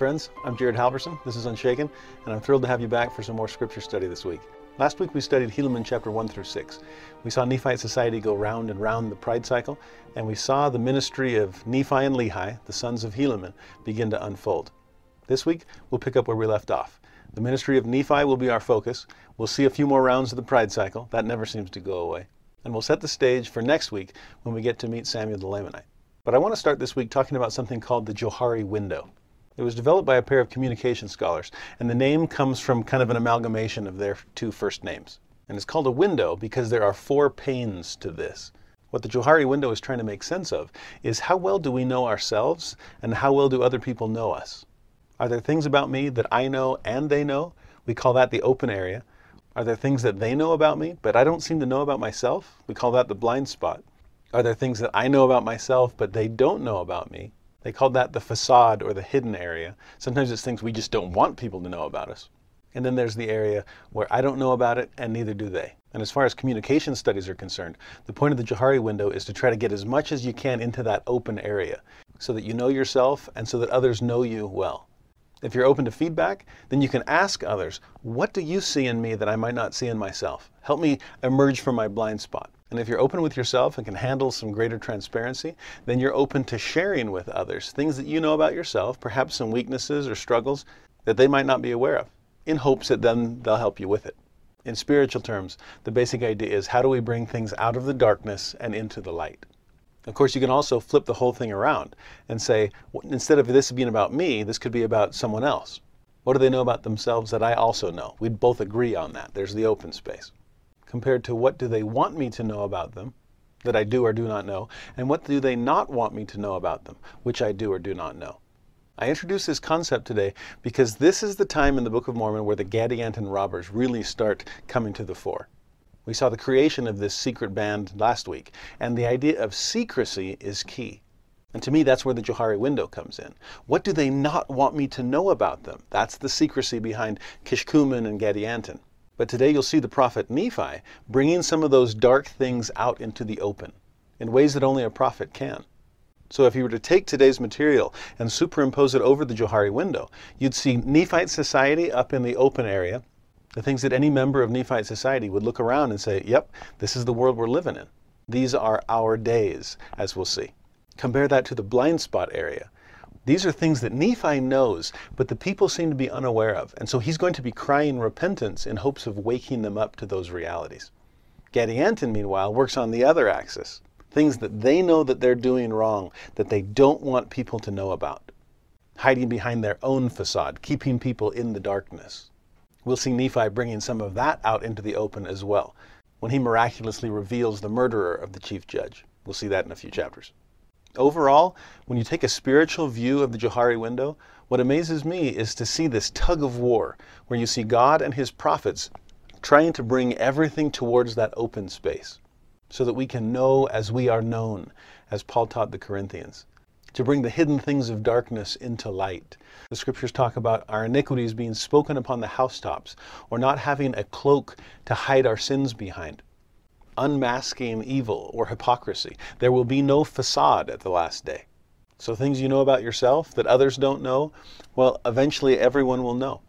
Friends. I'm Jared Halverson. This is Unshaken, and I'm thrilled to have you back for some more scripture study this week. Last week we studied Helaman chapter 1 through 6. We saw Nephite society go round and round the pride cycle, and we saw the ministry of Nephi and Lehi, the sons of Helaman, begin to unfold. This week we'll pick up where we left off. The ministry of Nephi will be our focus. We'll see a few more rounds of the pride cycle. That never seems to go away. And we'll set the stage for next week when we get to meet Samuel the Lamanite. But I want to start this week talking about something called the Johari window. It was developed by a pair of communication scholars, and the name comes from kind of an amalgamation of their two first names. And it's called a window because there are four panes to this. What the Johari window is trying to make sense of is how well do we know ourselves and how well do other people know us? Are there things about me that I know and they know? We call that the open area. Are there things that they know about me, but I don't seem to know about myself? We call that the blind spot. Are there things that I know about myself, but they don't know about me? They called that the facade or the hidden area. Sometimes it's things we just don't want people to know about us. And then there's the area where I don't know about it and neither do they. And as far as communication studies are concerned, the point of the Johari window is to try to get as much as you can into that open area so that you know yourself and so that others know you well. If you're open to feedback, then you can ask others, what do you see in me that I might not see in myself? Help me emerge from my blind spot. And if you're open with yourself and can handle some greater transparency, then you're open to sharing with others things that you know about yourself, perhaps some weaknesses or struggles that they might not be aware of, in hopes that then they'll help you with it. In spiritual terms, the basic idea is how do we bring things out of the darkness and into the light? Of course, you can also flip the whole thing around and say, instead of this being about me, this could be about someone else. What do they know about themselves that I also know? We'd both agree on that. There's the open space compared to what do they want me to know about them that I do or do not know, and what do they not want me to know about them, which I do or do not know. I introduce this concept today because this is the time in the Book of Mormon where the Gadianton robbers really start coming to the fore. We saw the creation of this secret band last week, and the idea of secrecy is key. And to me, that's where the Johari window comes in. What do they not want me to know about them? That's the secrecy behind Kishkumen and Gadianton. But today you'll see the prophet Nephi bringing some of those dark things out into the open in ways that only a prophet can. So if you were to take today's material and superimpose it over the Johari window, you'd see Nephite society up in the open area, the things that any member of Nephite society would look around and say, yep, this is the world we're living in. These are our days, as we'll see. Compare that to the blind spot area, these are things that Nephi knows, but the people seem to be unaware of. And so he's going to be crying repentance in hopes of waking them up to those realities. Gadianton, meanwhile, works on the other axis things that they know that they're doing wrong, that they don't want people to know about, hiding behind their own facade, keeping people in the darkness. We'll see Nephi bringing some of that out into the open as well, when he miraculously reveals the murderer of the chief judge. We'll see that in a few chapters. Overall, when you take a spiritual view of the Johari window, what amazes me is to see this tug of war where you see God and his prophets trying to bring everything towards that open space so that we can know as we are known, as Paul taught the Corinthians, to bring the hidden things of darkness into light. The scriptures talk about our iniquities being spoken upon the housetops or not having a cloak to hide our sins behind unmasking evil or hypocrisy. There will be no facade at the last day. So, things you know about yourself that others don't know, well, eventually everyone will know.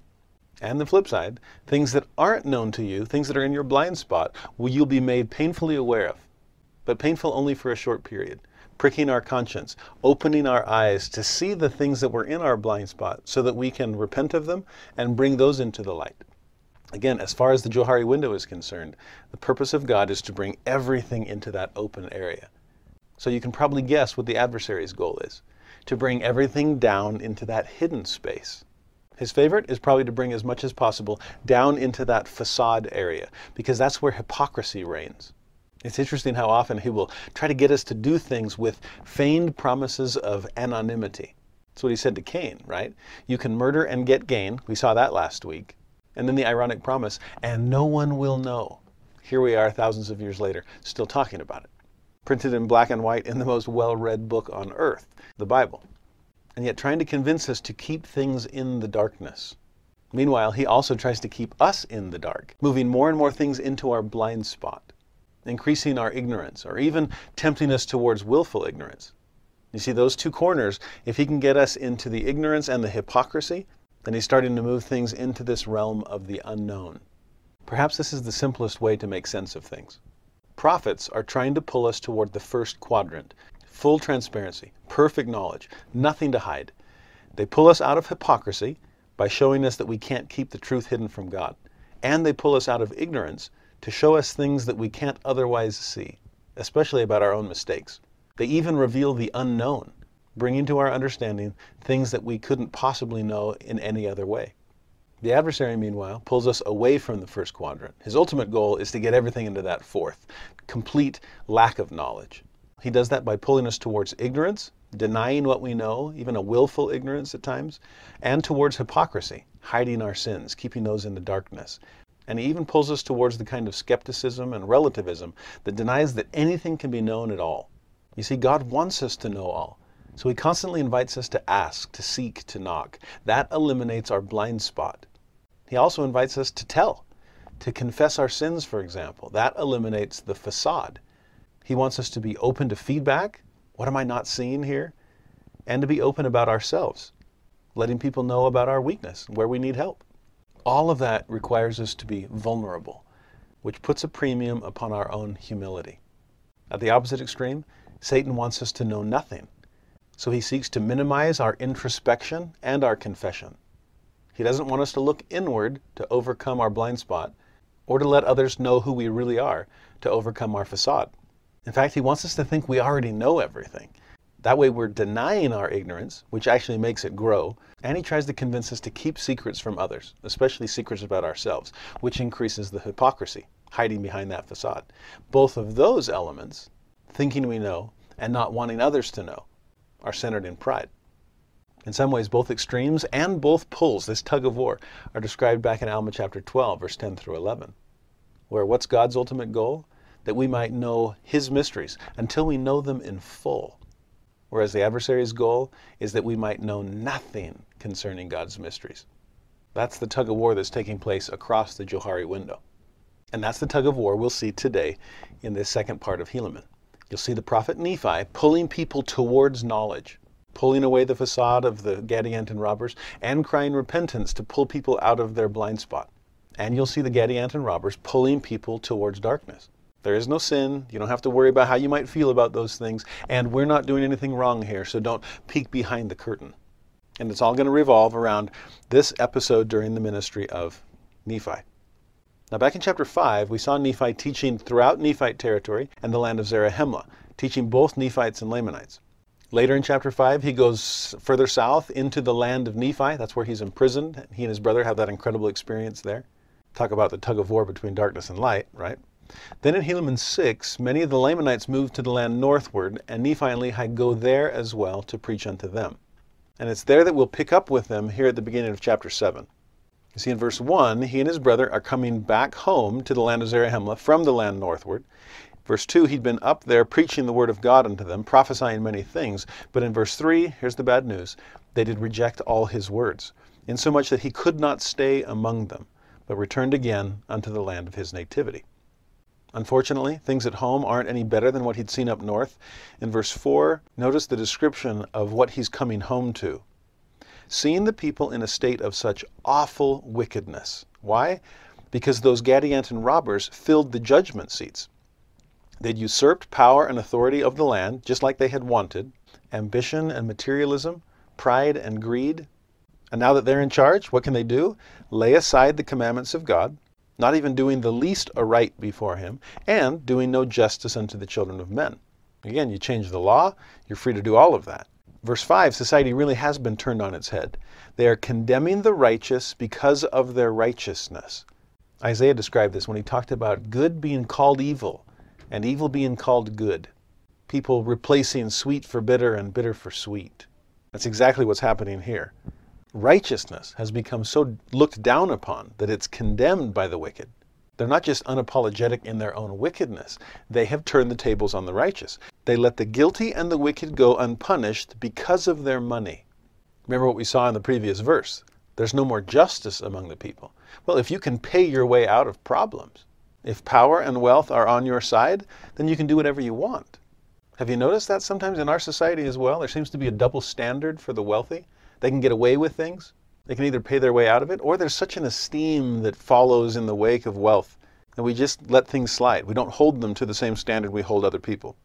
And the flip side, things that aren't known to you, things that are in your blind spot, will you'll be made painfully aware of. But painful only for a short period. Pricking our conscience, opening our eyes to see the things that were in our blind spot so that we can repent of them and bring those into the light. Again, as far as the Johari window is concerned, the purpose of God is to bring everything into that open area. So you can probably guess what the adversary's goal is to bring everything down into that hidden space. His favorite is probably to bring as much as possible down into that facade area because that's where hypocrisy reigns. It's interesting how often he will try to get us to do things with feigned promises of anonymity. That's what he said to Cain, right? You can murder and get gain. We saw that last week. And then the ironic promise, and no one will know. Here we are thousands of years later, still talking about it. Printed in black and white in the most well read book on earth, the Bible. And yet trying to convince us to keep things in the darkness. Meanwhile, he also tries to keep us in the dark, moving more and more things into our blind spot increasing our ignorance, or even tempting us towards willful ignorance. You see, those two corners, if he can get us into the ignorance and the hypocrisy, then he's starting to move things into this realm of the unknown. Perhaps this is the simplest way to make sense of things. Prophets are trying to pull us toward the first quadrant full transparency, perfect knowledge, nothing to hide. They pull us out of hypocrisy by showing us that we can't keep the truth hidden from God. And they pull us out of ignorance to show us things that we can't otherwise see, especially about our own mistakes. They even reveal the unknown, bringing to our understanding things that we couldn't possibly know in any other way. The adversary, meanwhile, pulls us away from the first quadrant. His ultimate goal is to get everything into that fourth, complete lack of knowledge. He does that by pulling us towards ignorance, denying what we know, even a willful ignorance at times, and towards hypocrisy, hiding our sins, keeping those in the darkness, and he even pulls us towards the kind of skepticism and relativism that denies that anything can be known at all. You see, God wants us to know all. So he constantly invites us to ask, to seek, to knock. That eliminates our blind spot. He also invites us to tell, to confess our sins, for example. That eliminates the facade. He wants us to be open to feedback. What am I not seeing here? And to be open about ourselves, letting people know about our weakness, where we need help. All of that requires us to be vulnerable, which puts a premium upon our own humility. At the opposite extreme, Satan wants us to know nothing. So he seeks to minimize our introspection and our confession. He doesn't want us to look inward to overcome our blind spot or to let others know who we really are to overcome our facade. In fact, he wants us to think we already know everything that way, we're denying our ignorance, which actually makes it grow. And he tries to convince us to keep secrets from others, especially secrets about ourselves, which increases the hypocrisy, hiding behind that facade. Both of those elements, thinking we know and not wanting others to know, are centered in pride. In some ways, both extremes and both pulls, this tug of war, are described back in Alma chapter 12, verse 10 through 11, where what's God's ultimate goal? That we might know his mysteries until we know them in full whereas the adversary's goal is that we might know nothing concerning God's mysteries. That's the tug of war that's taking place across the Johari window. And that's the tug of war we'll see today in this second part of Helaman. You'll see the prophet Nephi pulling people towards knowledge, pulling away the facade of the Gadianton robbers, and crying repentance to pull people out of their blind spot. And you'll see the Gadianton robbers pulling people towards darkness. There is no sin. You don't have to worry about how you might feel about those things. And we're not doing anything wrong here, so don't peek behind the curtain. And it's all going to revolve around this episode during the ministry of Nephi. Now, back in chapter 5, we saw Nephi teaching throughout Nephite territory and the land of Zarahemla, teaching both Nephites and Lamanites. Later in chapter 5, he goes further south into the land of Nephi. That's where he's imprisoned. He and his brother have that incredible experience there. Talk about the tug of war between darkness and light, right? Then in Helaman 6, many of the Lamanites moved to the land northward, and Nephi and Lehi go there as well to preach unto them. And it's there that we'll pick up with them here at the beginning of chapter 7. You see, in verse 1, he and his brother are coming back home to the land of Zarahemla from the land northward. Verse 2, he'd been up there preaching the word of God unto them, prophesying many things. But in verse 3, here's the bad news they did reject all his words, insomuch that he could not stay among them, but returned again unto the land of his nativity. Unfortunately, things at home aren't any better than what he'd seen up north. In verse 4, notice the description of what he's coming home to. Seeing the people in a state of such awful wickedness. Why? Because those Gadianton robbers filled the judgment seats. They'd usurped power and authority of the land, just like they had wanted. Ambition and materialism, pride and greed. And now that they're in charge, what can they do? Lay aside the commandments of God, not even doing the least aright before him, and doing no justice unto the children of men. Again, you change the law, you're free to do all of that. Verse 5 society really has been turned on its head. They are condemning the righteous because of their righteousness. Isaiah described this when he talked about good being called evil and evil being called good. People replacing sweet for bitter and bitter for sweet. That's exactly what's happening here. Righteousness has become so looked down upon that it's condemned by the wicked. They're not just unapologetic in their own wickedness, they have turned the tables on the righteous. They let the guilty and the wicked go unpunished because of their money. Remember what we saw in the previous verse. There's no more justice among the people. Well, if you can pay your way out of problems, if power and wealth are on your side, then you can do whatever you want. Have you noticed that sometimes in our society as well? There seems to be a double standard for the wealthy. They can get away with things. They can either pay their way out of it, or there's such an esteem that follows in the wake of wealth that we just let things slide. We don't hold them to the same standard we hold other people.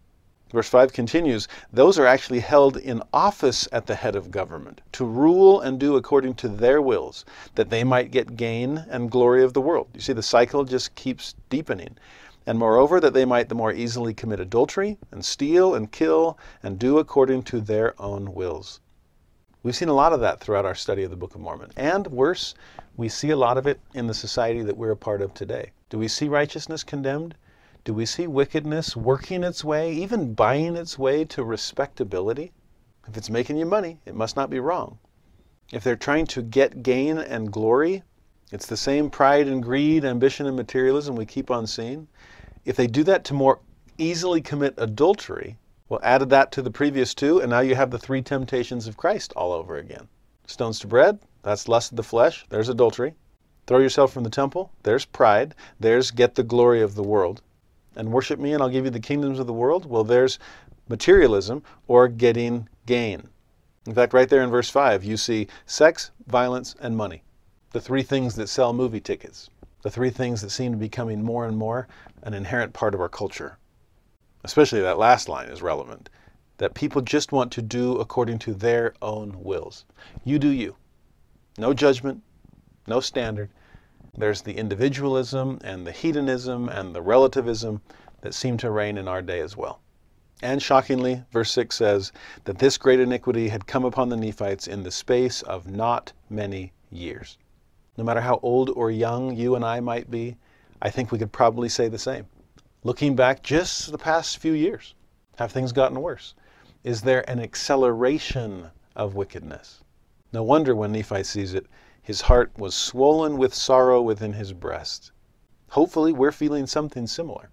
Verse 5 continues Those are actually held in office at the head of government, to rule and do according to their wills, that they might get gain and glory of the world. You see, the cycle just keeps deepening. And moreover, that they might the more easily commit adultery, and steal, and kill, and do according to their own wills. We've seen a lot of that throughout our study of the Book of Mormon. And worse, we see a lot of it in the society that we're a part of today. Do we see righteousness condemned? Do we see wickedness working its way, even buying its way to respectability? If it's making you money, it must not be wrong. If they're trying to get gain and glory, it's the same pride and greed, ambition and materialism we keep on seeing. If they do that to more easily commit adultery, well, added that to the previous two, and now you have the three temptations of Christ all over again. Stones to bread, that's lust of the flesh, there's adultery. Throw yourself from the temple, there's pride, there's get the glory of the world. And worship me and I'll give you the kingdoms of the world, well, there's materialism or getting gain. In fact, right there in verse 5, you see sex, violence, and money. The three things that sell movie tickets. The three things that seem to be becoming more and more an inherent part of our culture especially that last line is relevant, that people just want to do according to their own wills. You do you. No judgment, no standard. There's the individualism and the hedonism and the relativism that seem to reign in our day as well. And shockingly, verse 6 says that this great iniquity had come upon the Nephites in the space of not many years. No matter how old or young you and I might be, I think we could probably say the same. Looking back just the past few years, have things gotten worse? Is there an acceleration of wickedness? No wonder when Nephi sees it, his heart was swollen with sorrow within his breast. Hopefully, we're feeling something similar.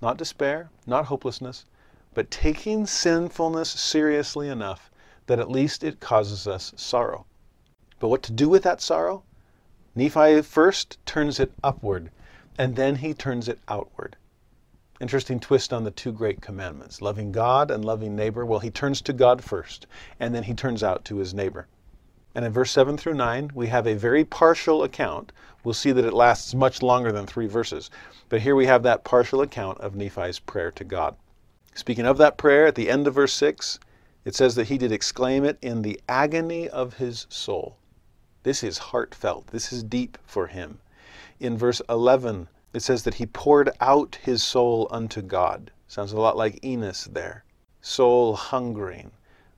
Not despair, not hopelessness, but taking sinfulness seriously enough that at least it causes us sorrow. But what to do with that sorrow? Nephi first turns it upward, and then he turns it outward. Interesting twist on the two great commandments loving God and loving neighbor. Well, he turns to God first, and then he turns out to his neighbor. And in verse 7 through 9, we have a very partial account. We'll see that it lasts much longer than three verses. But here we have that partial account of Nephi's prayer to God. Speaking of that prayer, at the end of verse 6, it says that he did exclaim it in the agony of his soul. This is heartfelt. This is deep for him. In verse 11, it says that he poured out his soul unto God. Sounds a lot like Enos there. Soul hungering,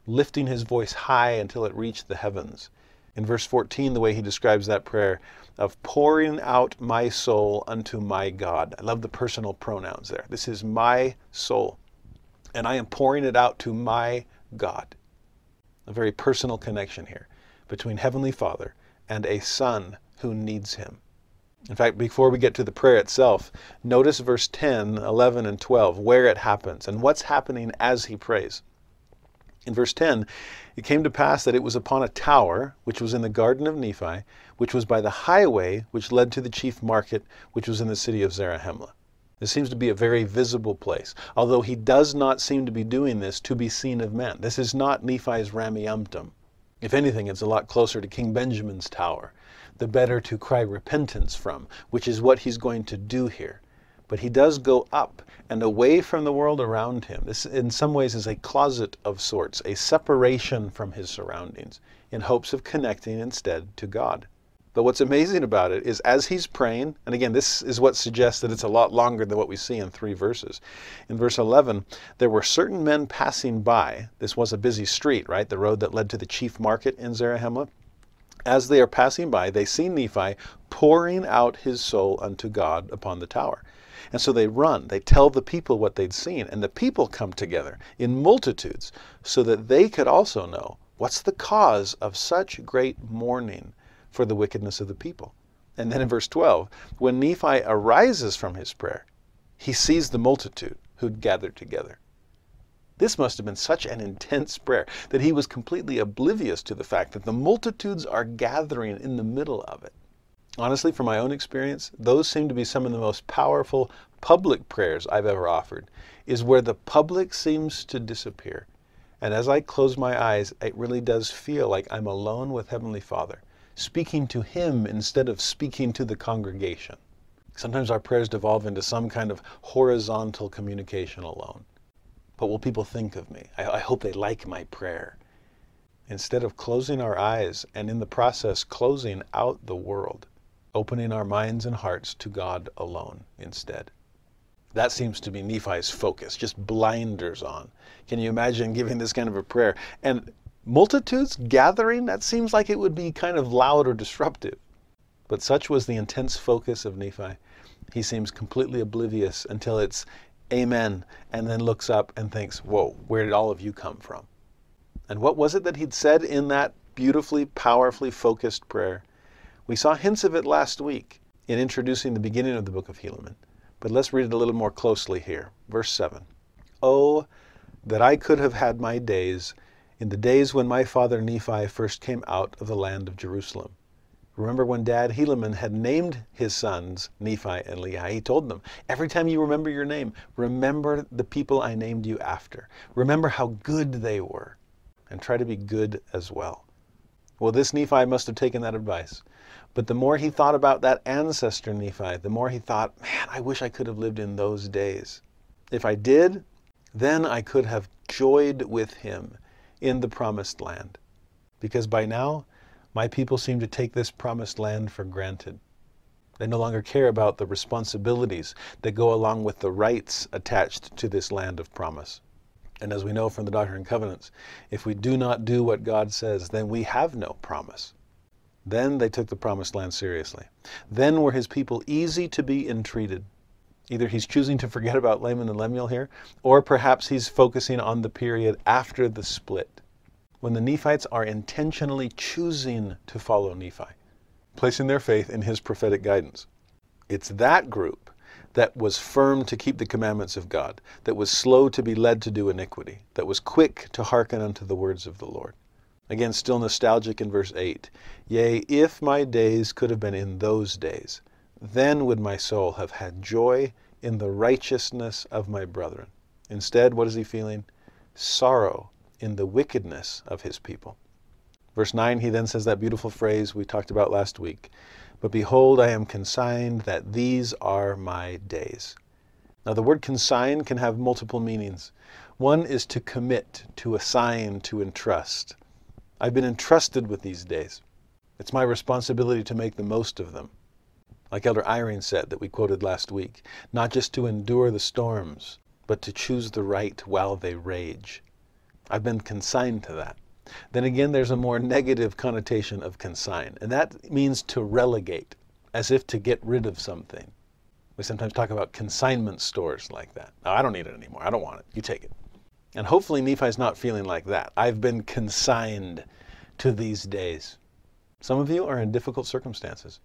lifting his voice high until it reached the heavens. In verse 14, the way he describes that prayer of pouring out my soul unto my God. I love the personal pronouns there. This is my soul, and I am pouring it out to my God. A very personal connection here between Heavenly Father and a son who needs him. In fact, before we get to the prayer itself, notice verse 10, 11, and 12, where it happens and what's happening as he prays. In verse 10, it came to pass that it was upon a tower which was in the garden of Nephi, which was by the highway which led to the chief market, which was in the city of Zarahemla. This seems to be a very visible place, although he does not seem to be doing this to be seen of men. This is not Nephi's Rameumptom. If anything, it's a lot closer to King Benjamin's tower the better to cry repentance from, which is what he's going to do here. But he does go up and away from the world around him. This, in some ways, is a closet of sorts, a separation from his surroundings, in hopes of connecting instead to God. But what's amazing about it is as he's praying, and again, this is what suggests that it's a lot longer than what we see in three verses. In verse 11, there were certain men passing by. This was a busy street, right? The road that led to the chief market in Zarahemla. As they are passing by, they see Nephi pouring out his soul unto God upon the tower. And so they run, they tell the people what they'd seen, and the people come together in multitudes so that they could also know what's the cause of such great mourning for the wickedness of the people. And then in verse 12, when Nephi arises from his prayer, he sees the multitude who'd gathered together. This must have been such an intense prayer that he was completely oblivious to the fact that the multitudes are gathering in the middle of it. Honestly, from my own experience, those seem to be some of the most powerful public prayers I've ever offered, is where the public seems to disappear. And as I close my eyes, it really does feel like I'm alone with Heavenly Father speaking to Him instead of speaking to the congregation. Sometimes our prayers devolve into some kind of horizontal communication alone. What will people think of me? I, I, hope they like my prayer. Instead of closing our eyes and in the process closing out the world, opening our minds and hearts to God alone instead. That seems to be Nephi's focus, just blinders on. Can you imagine giving this kind of a prayer? And Multitudes gathering, that seems like it would be kind of loud or disruptive. But such was the intense focus of Nephi. He seems completely oblivious until it's amen, and then looks up and thinks, whoa, where did all of you come from? And what was it that he'd said in that beautifully, powerfully focused prayer? We saw hints of it last week in introducing the beginning of the book of Helaman. But let's read it a little more closely here. Verse 7. Oh, that I could have had my days in the days when my father Nephi first came out of the land of Jerusalem. Remember when Dad Helaman had named his sons Nephi and Lehi? He told them, Every time you remember your name, remember the people I named you after. Remember how good they were, and try to be good as well. Well, this Nephi must have taken that advice. But the more he thought about that ancestor Nephi, the more he thought, man, I wish I could have lived in those days. If I did, then I could have joyed with him in the promised land. Because by now, my people seem to take this promised land for granted. They no longer care about the responsibilities that go along with the rights attached to this land of promise. And as we know from the Doctrine and Covenants, if we do not do what God says, then we have no promise. Then they took the promised land seriously. Then were his people easy to be entreated. Either he's choosing to forget about Laman and Lemuel here, or perhaps he's focusing on the period after the split, when the Nephites are intentionally choosing to follow Nephi, placing their faith in his prophetic guidance. It's that group that was firm to keep the commandments of God, that was slow to be led to do iniquity, that was quick to hearken unto the words of the Lord. Again, still nostalgic in verse 8. Yea, if my days could have been in those days, then would my soul have had joy in the righteousness of my brethren. Instead, what is he feeling? Sorrow in the wickedness of his people. Verse 9, he then says that beautiful phrase we talked about last week But behold, I am consigned that these are my days. Now, the word consign can have multiple meanings. One is to commit, to assign, to entrust. I've been entrusted with these days. It's my responsibility to make the most of them like Elder Eyring said that we quoted last week, not just to endure the storms, but to choose the right while they rage. I've been consigned to that. Then again, there's a more negative connotation of consign, and that means to relegate, as if to get rid of something. We sometimes talk about consignment stores like that. No, I don't need it anymore. I don't want it. You take it. And hopefully Nephi's not feeling like that. I've been consigned to these days. Some of you are in difficult circumstances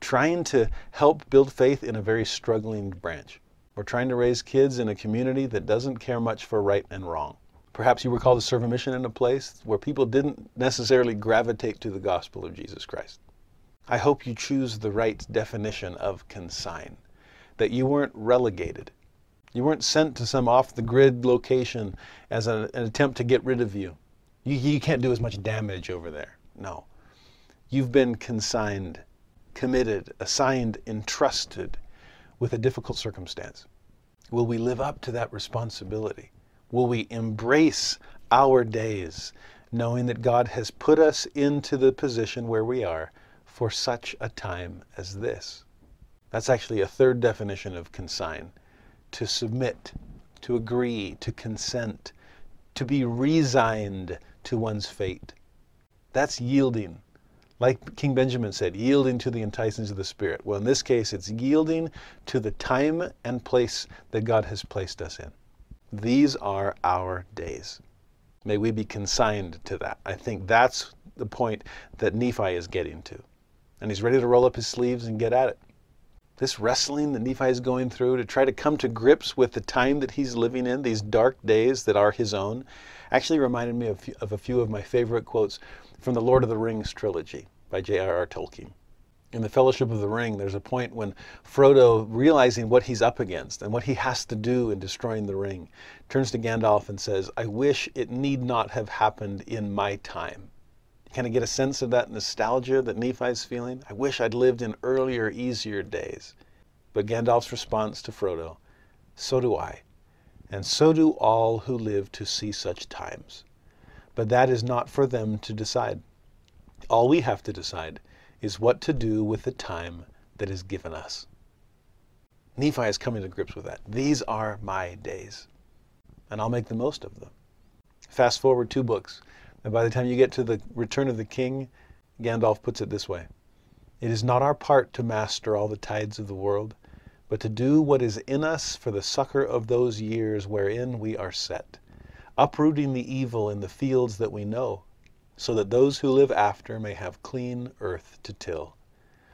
trying to help build faith in a very struggling branch. We're trying to raise kids in a community that doesn't care much for right and wrong. Perhaps you were called to serve a mission in a place where people didn't necessarily gravitate to the gospel of Jesus Christ. I hope you choose the right definition of consign, that you weren't relegated. You weren't sent to some off the grid location as an, an attempt to get rid of you. you. You can't do as much damage over there. No. You've been consigned committed, assigned, entrusted with a difficult circumstance? Will we live up to that responsibility? Will we embrace our days knowing that God has put us into the position where we are for such a time as this. That's actually a third definition of consign to submit, to agree, to consent, to be resigned to one's fate. That's yielding. Like King Benjamin said, yielding to the enticings of the Spirit. Well, in this case, it's yielding to the time and place that God has placed us in. These are our days. May we be consigned to that. I think that's the point that Nephi is getting to. And he's ready to roll up his sleeves and get at it. This wrestling that Nephi is going through to try to come to grips with the time that he's living in, these dark days that are his own, actually reminded me of, of a few of my favorite quotes from the Lord of the Rings trilogy by J.R.R. Tolkien. In the Fellowship of the Ring, there's a point when Frodo, realizing what he's up against and what he has to do in destroying the ring, turns to Gandalf and says, I wish it need not have happened in my time. You kind of get a sense of that nostalgia that Nephi's feeling. I wish I'd lived in earlier, easier days. But Gandalf's response to Frodo, So do I, and so do all who live to see such times. But that is not for them to decide. All we have to decide is what to do with the time that is given us. Nephi is coming to grips with that. These are my days, and I'll make the most of them. Fast forward two books, and by the time you get to the return of the king, Gandalf puts it this way It is not our part to master all the tides of the world, but to do what is in us for the succor of those years wherein we are set, uprooting the evil in the fields that we know so that those who live after may have clean earth to till.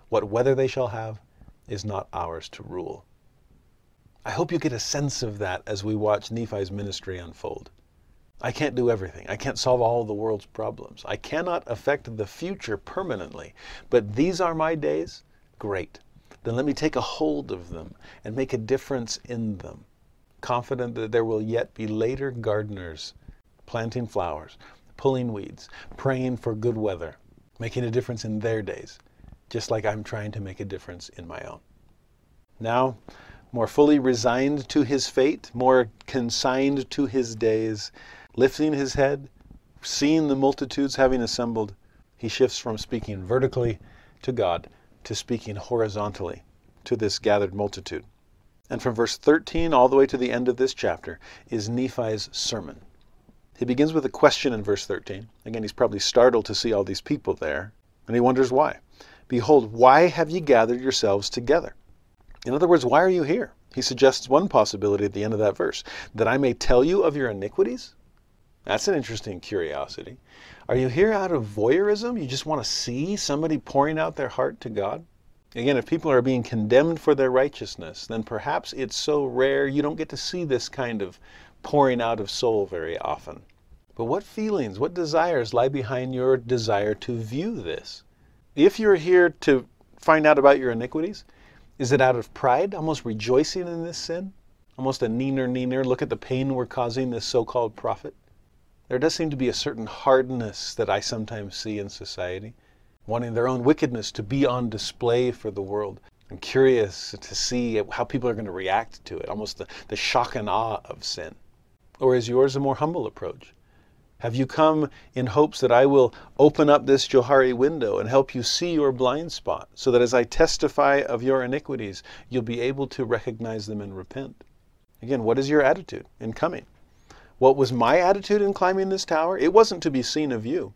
What weather they shall have is not ours to rule. I hope you get a sense of that as we watch Nephi's ministry unfold. I can't do everything. I can't solve all the world's problems. I cannot affect the future permanently. But these are my days? Great. Then let me take a hold of them and make a difference in them, confident that there will yet be later gardeners planting flowers, pulling weeds, praying for good weather, making a difference in their days, just like I'm trying to make a difference in my own. Now, more fully resigned to his fate, more consigned to his days, lifting his head, seeing the multitudes having assembled, he shifts from speaking vertically to God to speaking horizontally to this gathered multitude. And from verse 13 all the way to the end of this chapter is Nephi's sermon. He begins with a question in verse 13. Again, he's probably startled to see all these people there, and he wonders why. Behold, why have ye gathered yourselves together? In other words, why are you here? He suggests one possibility at the end of that verse that I may tell you of your iniquities. That's an interesting curiosity. Are you here out of voyeurism? You just want to see somebody pouring out their heart to God? Again, if people are being condemned for their righteousness, then perhaps it's so rare you don't get to see this kind of pouring out of soul very often. But what feelings, what desires lie behind your desire to view this? If you're here to find out about your iniquities, is it out of pride, almost rejoicing in this sin? Almost a neener neener, look at the pain we're causing this so called prophet? There does seem to be a certain hardness that I sometimes see in society, wanting their own wickedness to be on display for the world. I'm curious to see how people are going to react to it, almost the, the shock and awe of sin. Or is yours a more humble approach? Have you come in hopes that I will open up this Johari window and help you see your blind spot, so that as I testify of your iniquities, you'll be able to recognize them and repent? Again, what is your attitude in coming? What was my attitude in climbing this tower? It wasn't to be seen of you.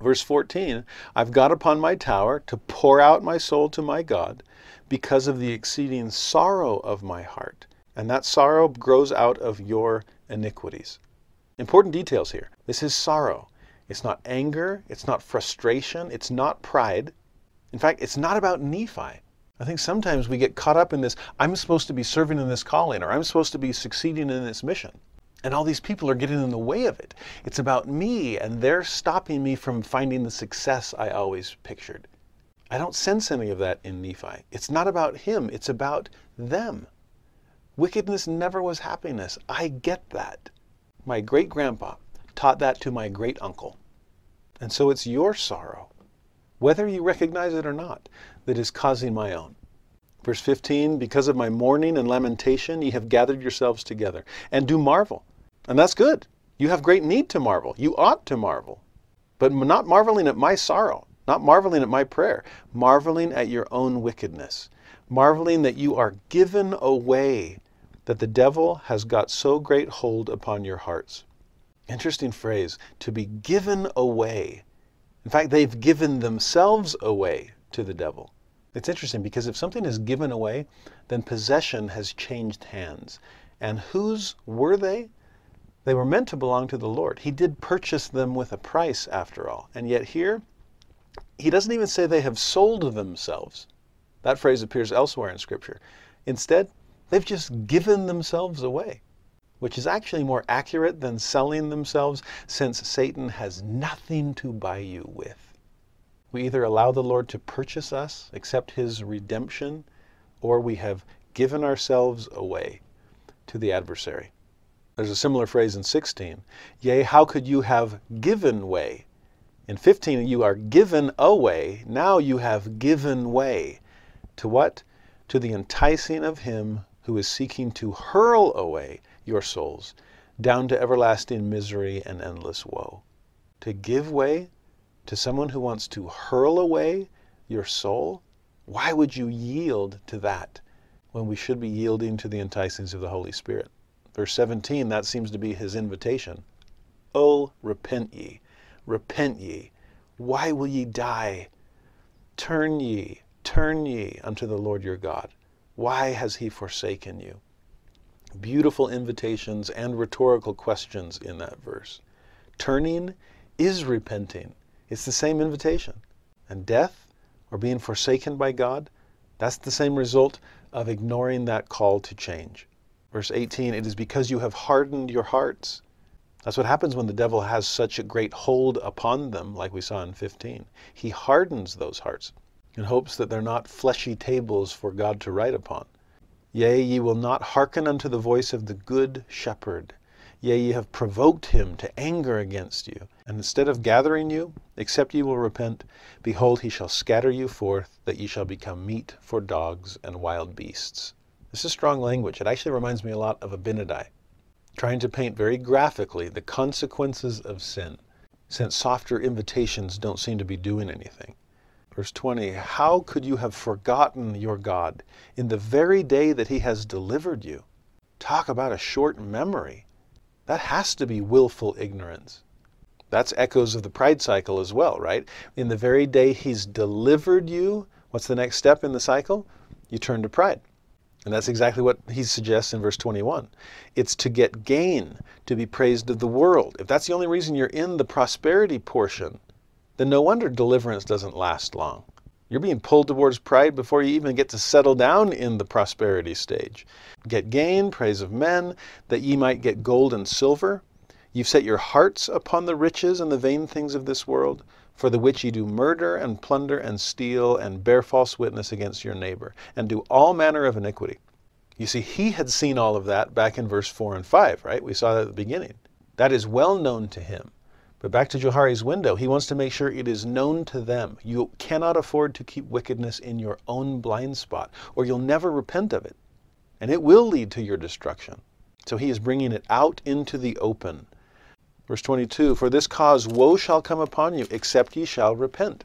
Verse 14 I've got upon my tower to pour out my soul to my God because of the exceeding sorrow of my heart. And that sorrow grows out of your iniquities. Important details here. This is sorrow. It's not anger. It's not frustration. It's not pride. In fact, it's not about Nephi. I think sometimes we get caught up in this I'm supposed to be serving in this calling or I'm supposed to be succeeding in this mission. And all these people are getting in the way of it. It's about me and they're stopping me from finding the success I always pictured. I don't sense any of that in Nephi. It's not about him, it's about them. Wickedness never was happiness. I get that. My great grandpa taught that to my great uncle. And so it's your sorrow, whether you recognize it or not, that is causing my own. Verse 15, because of my mourning and lamentation, ye have gathered yourselves together, and do marvel. And that's good. You have great need to marvel. You ought to marvel. But not marveling at my sorrow, Not marveling at my prayer, marveling at your own wickedness, marveling that you are given away, that the devil has got so great hold upon your hearts. Interesting phrase, to be given away. In fact, they've given themselves away to the devil. It's interesting because if something is given away, then possession has changed hands. And whose were they? They were meant to belong to the Lord. He did purchase them with a price, after all. And yet here, he doesn't even say they have sold themselves. That phrase appears elsewhere in Scripture. Instead, they've just given themselves away, which is actually more accurate than selling themselves, since Satan has nothing to buy you with. We either allow the Lord to purchase us, accept his redemption, or we have given ourselves away to the adversary. There's a similar phrase in 16. Yea, how could you have given way? In 15, you are given away. Now you have given way. To what? To the enticing of him who is seeking to hurl away your souls down to everlasting misery and endless woe. To give way to someone who wants to hurl away your soul? Why would you yield to that when we should be yielding to the enticings of the Holy Spirit? Verse 17, that seems to be his invitation. Oh, repent ye, repent ye. Why will ye die? Turn ye, turn ye unto the Lord your God. Why has he forsaken you? Beautiful invitations and rhetorical questions in that verse. Turning is repenting. It's the same invitation. And death or being forsaken by God, that's the same result of ignoring that call to change. Verse 18, it is because you have hardened your hearts. That's what happens when the devil has such a great hold upon them, like we saw in 15. He hardens those hearts in hopes that they're not fleshy tables for God to write upon. Yea, ye will not hearken unto the voice of the good shepherd. Yea, ye have provoked him to anger against you. And instead of gathering you, except ye will repent, behold, he shall scatter you forth, that ye shall become meat for dogs and wild beasts. This is strong language. It actually reminds me a lot of Abinadi, trying to paint very graphically the consequences of sin, since softer invitations don't seem to be doing anything. Verse 20 How could you have forgotten your God in the very day that he has delivered you? Talk about a short memory. That has to be willful ignorance. That's echoes of the pride cycle as well, right? In the very day he's delivered you, what's the next step in the cycle? You turn to pride. And that's exactly what he suggests in verse 21. It's to get gain, to be praised of the world. If that's the only reason you're in the prosperity portion, then no wonder deliverance doesn't last long. You're being pulled towards pride before you even get to settle down in the prosperity stage. Get gain, praise of men, that ye might get gold and silver. You've set your hearts upon the riches and the vain things of this world, for the which ye do murder and plunder and steal and bear false witness against your neighbor, and do all manner of iniquity. You see, he had seen all of that back in verse 4 and 5, right? We saw that at the beginning. That is well known to him. But back to Johari's window, he wants to make sure it is known to them. You cannot afford to keep wickedness in your own blind spot, or you'll never repent of it. And it will lead to your destruction. So he is bringing it out into the open. Verse 22 For this cause woe shall come upon you, except ye shall repent.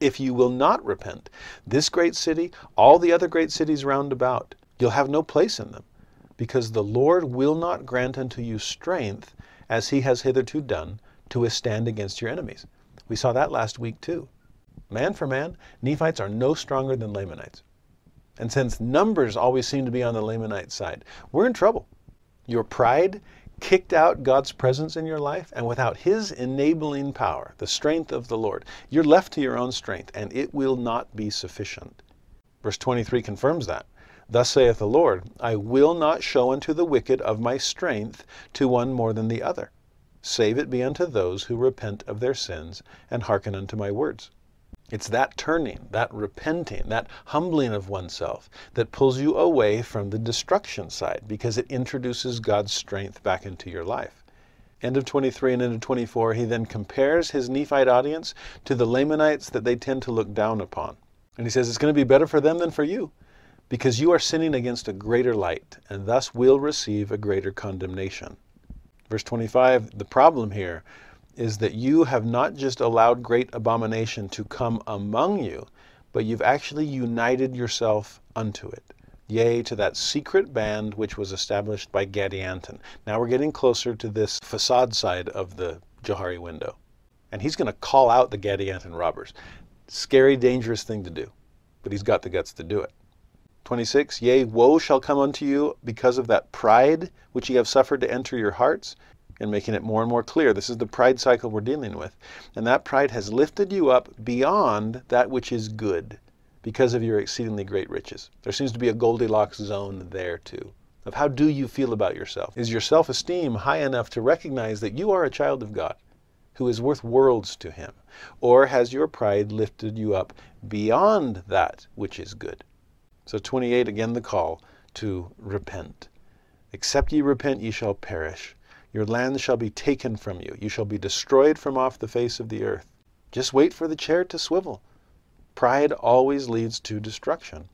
If you will not repent, this great city, all the other great cities round about, you'll have no place in them, because the Lord will not grant unto you strength, as he has hitherto done, to withstand against your enemies. We saw that last week too. Man for man, Nephites are no stronger than Lamanites. And since numbers always seem to be on the Lamanite side, we're in trouble. Your pride kicked out God's presence in your life, and without His enabling power, the strength of the Lord, you're left to your own strength, and it will not be sufficient. Verse 23 confirms that. Thus saith the Lord, I will not show unto the wicked of my strength to one more than the other save it be unto those who repent of their sins and hearken unto my words. It's that turning, that repenting, that humbling of oneself that pulls you away from the destruction side because it introduces God's strength back into your life. End of 23 and into 24, he then compares his Nephite audience to the Lamanites that they tend to look down upon. And he says it's going to be better for them than for you because you are sinning against a greater light and thus will receive a greater condemnation. Verse 25, the problem here is that you have not just allowed great abomination to come among you, but you've actually united yourself unto it. Yea, to that secret band which was established by Gadianton. Now we're getting closer to this facade side of the Johari window. And he's going to call out the Gadianton robbers. Scary, dangerous thing to do, but he's got the guts to do it. 26 Yea, woe shall come unto you because of that pride which ye have suffered to enter your hearts, and making it more and more clear. This is the pride cycle we're dealing with. And that pride has lifted you up beyond that which is good because of your exceedingly great riches. There seems to be a Goldilocks zone there too. Of how do you feel about yourself? Is your self esteem high enough to recognize that you are a child of God who is worth worlds to Him? Or has your pride lifted you up beyond that which is good? So, 28 again the call to repent. Except ye repent, ye shall perish. Your land shall be taken from you. You shall be destroyed from off the face of the earth. Just wait for the chair to swivel. Pride always leads to destruction.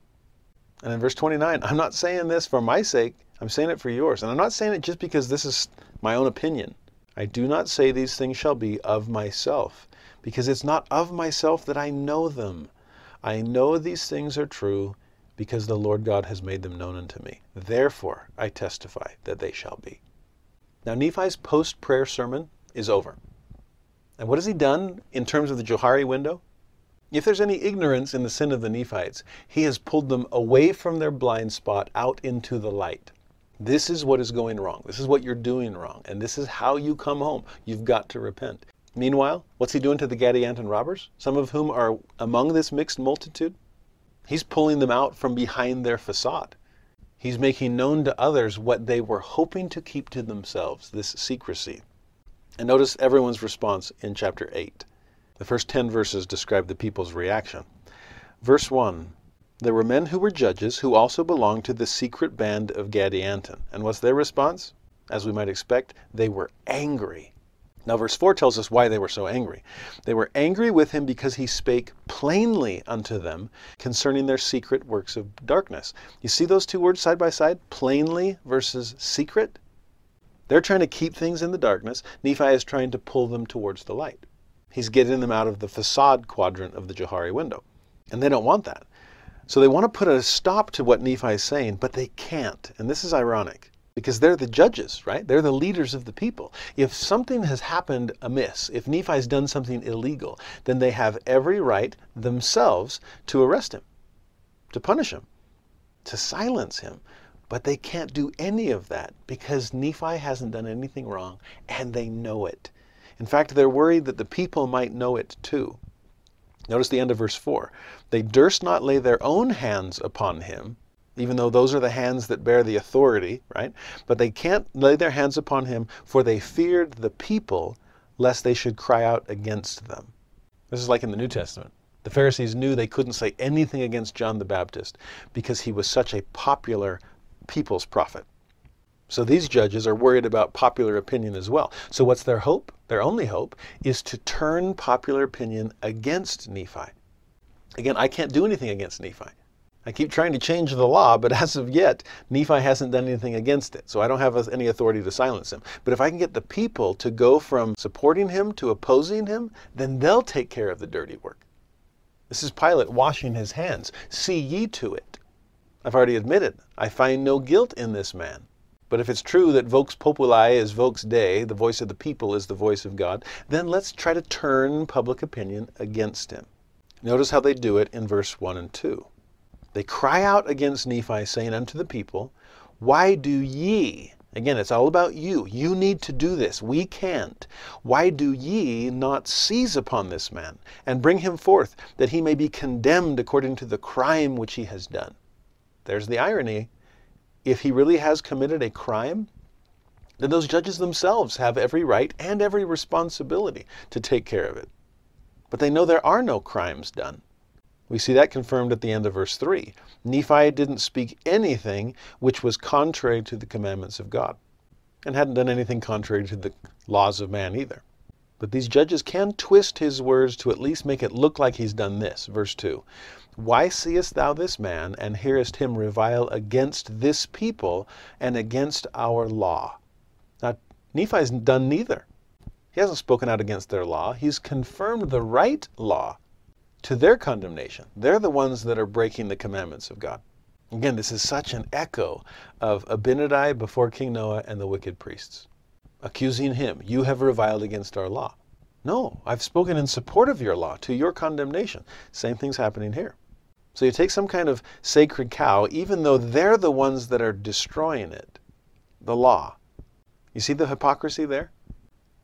And in verse 29, I'm not saying this for my sake, I'm saying it for yours. And I'm not saying it just because this is my own opinion. I do not say these things shall be of myself, because it's not of myself that I know them. I know these things are true because the Lord God has made them known unto me. Therefore I testify that they shall be. Now, Nephi's post prayer sermon is over. And what has he done in terms of the Johari window? If there's any ignorance in the sin of the Nephites, he has pulled them away from their blind spot out into the light. This is what is going wrong. This is what you're doing wrong. And this is how you come home. You've got to repent. Meanwhile, what's he doing to the Gadianton robbers? Some of whom are among this mixed multitude? He's pulling them out from behind their facade. He's making known to others what they were hoping to keep to themselves, this secrecy. And notice everyone's response in chapter 8. The first 10 verses describe the people's reaction. Verse 1 There were men who were judges who also belonged to the secret band of Gadianton. And what's their response? As we might expect, they were angry. Now, verse 4 tells us why they were so angry. They were angry with him because he spake plainly unto them concerning their secret works of darkness. You see those two words side by side? Plainly versus secret? They're trying to keep things in the darkness. Nephi is trying to pull them towards the light. He's getting them out of the facade quadrant of the Johari window. And they don't want that. So they want to put a stop to what Nephi is saying, but they can't. And this is ironic because they're the judges, right? They're the leaders of the people. If something has happened amiss, if Nephi's done something illegal, then they have every right themselves to arrest him, to punish him, to silence him. But they can't do any of that because Nephi hasn't done anything wrong and they know it. In fact, they're worried that the people might know it too. Notice the end of verse 4. They durst not lay their own hands upon him, even though those are the hands that bear the authority, right? But they can't lay their hands upon him, for they feared the people, lest they should cry out against them. This is like in the New Testament. The Pharisees knew they couldn't say anything against John the Baptist because he was such a popular people's prophet. So these judges are worried about popular opinion as well. So what's their hope? Their only hope is to turn popular opinion against Nephi. Again, I can't do anything against Nephi. I keep trying to change the law, but as of yet, Nephi hasn't done anything against it. So I don't have any authority to silence him. But if I can get the people to go from supporting him to opposing him, then they'll take care of the dirty work. This is Pilate washing his hands. See ye to it. I've already admitted, I find no guilt in this man. But if it's true that vox populi is vox Dei, the voice of the people is the voice of God, then let's try to turn public opinion against him. Notice how they do it in verse 1 and 2. They cry out against Nephi, saying unto the people, Why do ye, again, it's all about you. You need to do this. We can't. Why do ye not seize upon this man and bring him forth, that he may be condemned according to the crime which he has done? There's the irony. If he really has committed a crime, then those judges themselves have every right and every responsibility to take care of it. But they know there are no crimes done. We see that confirmed at the end of verse 3. Nephi didn't speak anything which was contrary to the commandments of God, and hadn't done anything contrary to the laws of man either. But these judges can twist his words to at least make it look like he's done this. Verse 2 Why seest thou this man, and hearest him revile against this people and against our law? Now, Nephi's done neither. He hasn't spoken out against their law. He's confirmed the right law to their condemnation. They're the ones that are breaking the commandments of God. Again, this is such an echo of Abinadi before King Noah and the wicked priests, accusing him, You have reviled against our law. No, I've spoken in support of your law to your condemnation. Same thing's happening here. So you take some kind of sacred cow, even though they're the ones that are destroying it, the law. You see the hypocrisy there?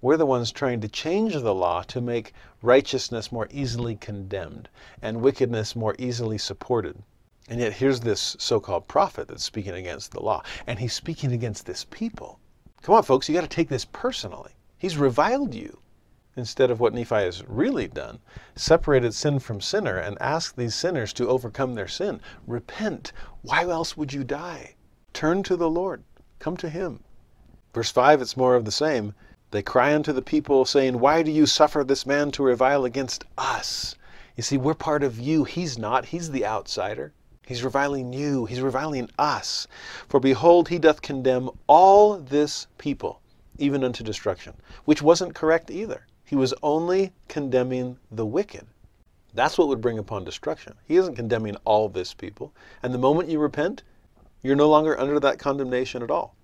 We're the ones trying to change the law to make righteousness more easily condemned and wickedness more easily supported. And yet here's this so-called prophet that's speaking against the law. And he's speaking against this people. Come on, folks, you got to take this personally. He's reviled you instead of what Nephi has really done, separated sin from sinner and asked these sinners to overcome their sin. Repent. Why else would you die? Turn to the Lord. Come to him. Verse 5, it's more of the same. They cry unto the people, saying, Why do you suffer this man to revile against us? You see, we're part of you. He's not. He's the outsider. He's reviling you. He's reviling us. For behold, he doth condemn all this people, even unto destruction, which wasn't correct either. He was only condemning the wicked. That's what would bring upon destruction. He isn't condemning all this people. And the moment you repent, you're no longer under that condemnation at all.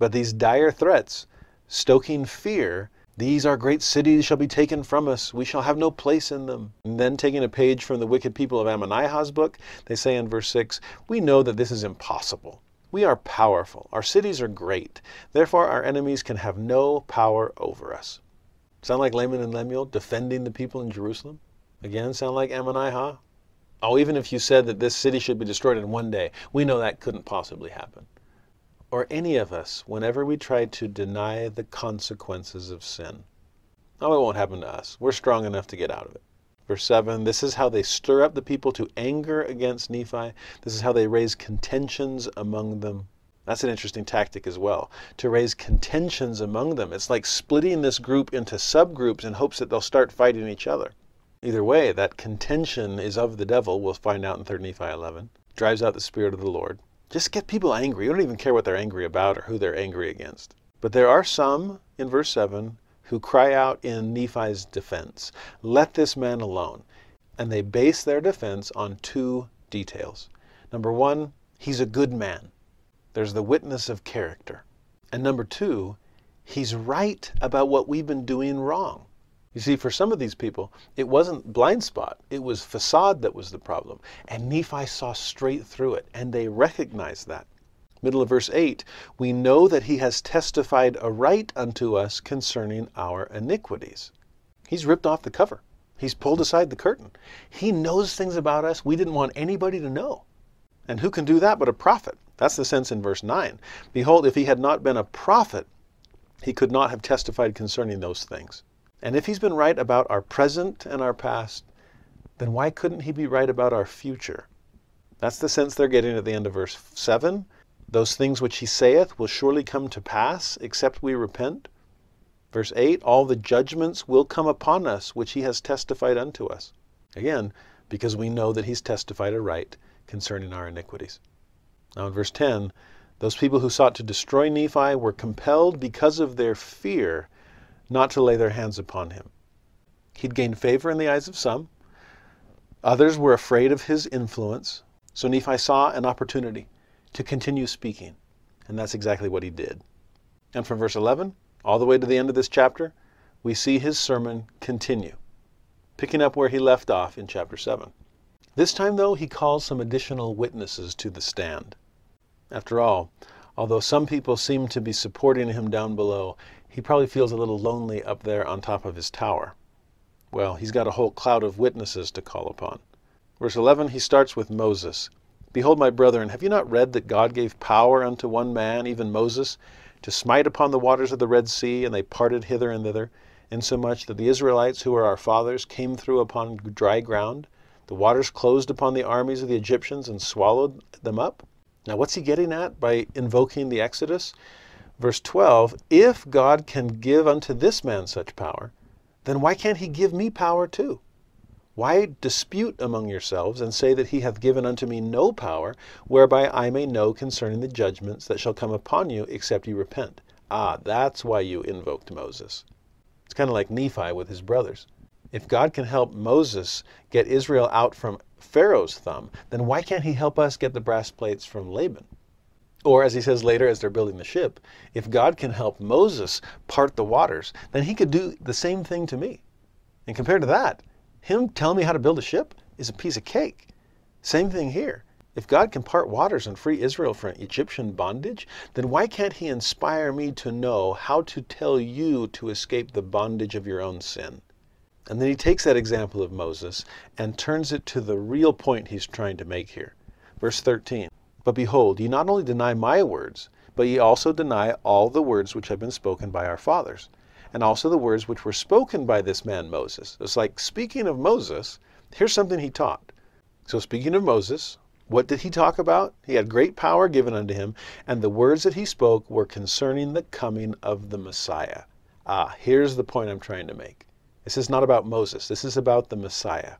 But these dire threats, stoking fear, these our great cities shall be taken from us. We shall have no place in them. And then taking a page from the wicked people of Ammonihah's book, they say in verse 6, We know that this is impossible. We are powerful. Our cities are great. Therefore our enemies can have no power over us. Sound like Laman and Lemuel defending the people in Jerusalem? Again, sound like Ammonihah? Oh, even if you said that this city should be destroyed in one day, we know that couldn't possibly happen. Or any of us, whenever we try to deny the consequences of sin. Oh, it won't happen to us. We're strong enough to get out of it. Verse 7 This is how they stir up the people to anger against Nephi. This is how they raise contentions among them. That's an interesting tactic as well, to raise contentions among them. It's like splitting this group into subgroups in hopes that they'll start fighting each other. Either way, that contention is of the devil, we'll find out in 3 Nephi 11. Drives out the Spirit of the Lord. Just get people angry. You don't even care what they're angry about or who they're angry against. But there are some, in verse 7, who cry out in Nephi's defense, Let this man alone. And they base their defense on two details. Number one, he's a good man. There's the witness of character. And number two, he's right about what we've been doing wrong. You see, for some of these people, it wasn't blind spot, it was facade that was the problem. And Nephi saw straight through it, and they recognized that. Middle of verse 8, we know that he has testified aright unto us concerning our iniquities. He's ripped off the cover. He's pulled aside the curtain. He knows things about us we didn't want anybody to know. And who can do that but a prophet? That's the sense in verse 9. Behold, if he had not been a prophet, he could not have testified concerning those things. And if he's been right about our present and our past, then why couldn't he be right about our future? That's the sense they're getting at the end of verse 7. Those things which he saith will surely come to pass, except we repent. Verse 8 All the judgments will come upon us which he has testified unto us. Again, because we know that he's testified aright concerning our iniquities. Now in verse 10, those people who sought to destroy Nephi were compelled because of their fear not to lay their hands upon him. He'd gained favor in the eyes of some. Others were afraid of his influence. So Nephi saw an opportunity to continue speaking. And that's exactly what he did. And from verse 11 all the way to the end of this chapter, we see his sermon continue, picking up where he left off in chapter 7. This time, though, he calls some additional witnesses to the stand. After all, although some people seem to be supporting him down below, he probably feels a little lonely up there on top of his tower. Well, he's got a whole cloud of witnesses to call upon. Verse 11, he starts with Moses. Behold, my brethren, have you not read that God gave power unto one man, even Moses, to smite upon the waters of the Red Sea, and they parted hither and thither, insomuch that the Israelites, who were our fathers, came through upon dry ground? The waters closed upon the armies of the Egyptians and swallowed them up? Now, what's he getting at by invoking the Exodus? Verse 12 If God can give unto this man such power, then why can't he give me power too? Why dispute among yourselves and say that he hath given unto me no power, whereby I may know concerning the judgments that shall come upon you, except ye repent? Ah, that's why you invoked Moses. It's kind of like Nephi with his brothers. If God can help Moses get Israel out from Pharaoh's thumb, then why can't he help us get the brass plates from Laban? Or, as he says later as they're building the ship, if God can help Moses part the waters, then he could do the same thing to me. And compared to that, him telling me how to build a ship is a piece of cake. Same thing here. If God can part waters and free Israel from Egyptian bondage, then why can't He inspire me to know how to tell you to escape the bondage of your own sin? And then He takes that example of Moses and turns it to the real point He's trying to make here. Verse 13 But behold, ye not only deny my words, but ye also deny all the words which have been spoken by our fathers, and also the words which were spoken by this man Moses. It's like speaking of Moses, here's something he taught. So, speaking of Moses, what did he talk about? He had great power given unto him, and the words that he spoke were concerning the coming of the Messiah. Ah, here's the point I'm trying to make. This is not about Moses, this is about the Messiah.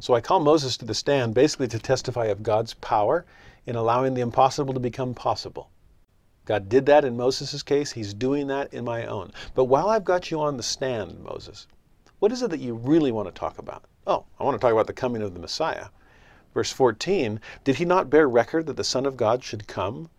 So I call Moses to the stand basically to testify of God's power in allowing the impossible to become possible. God did that in Moses' case, He's doing that in my own. But while I've got you on the stand, Moses, what is it that you really want to talk about? Oh, I want to talk about the coming of the Messiah. Verse 14 Did he not bear record that the Son of God should come?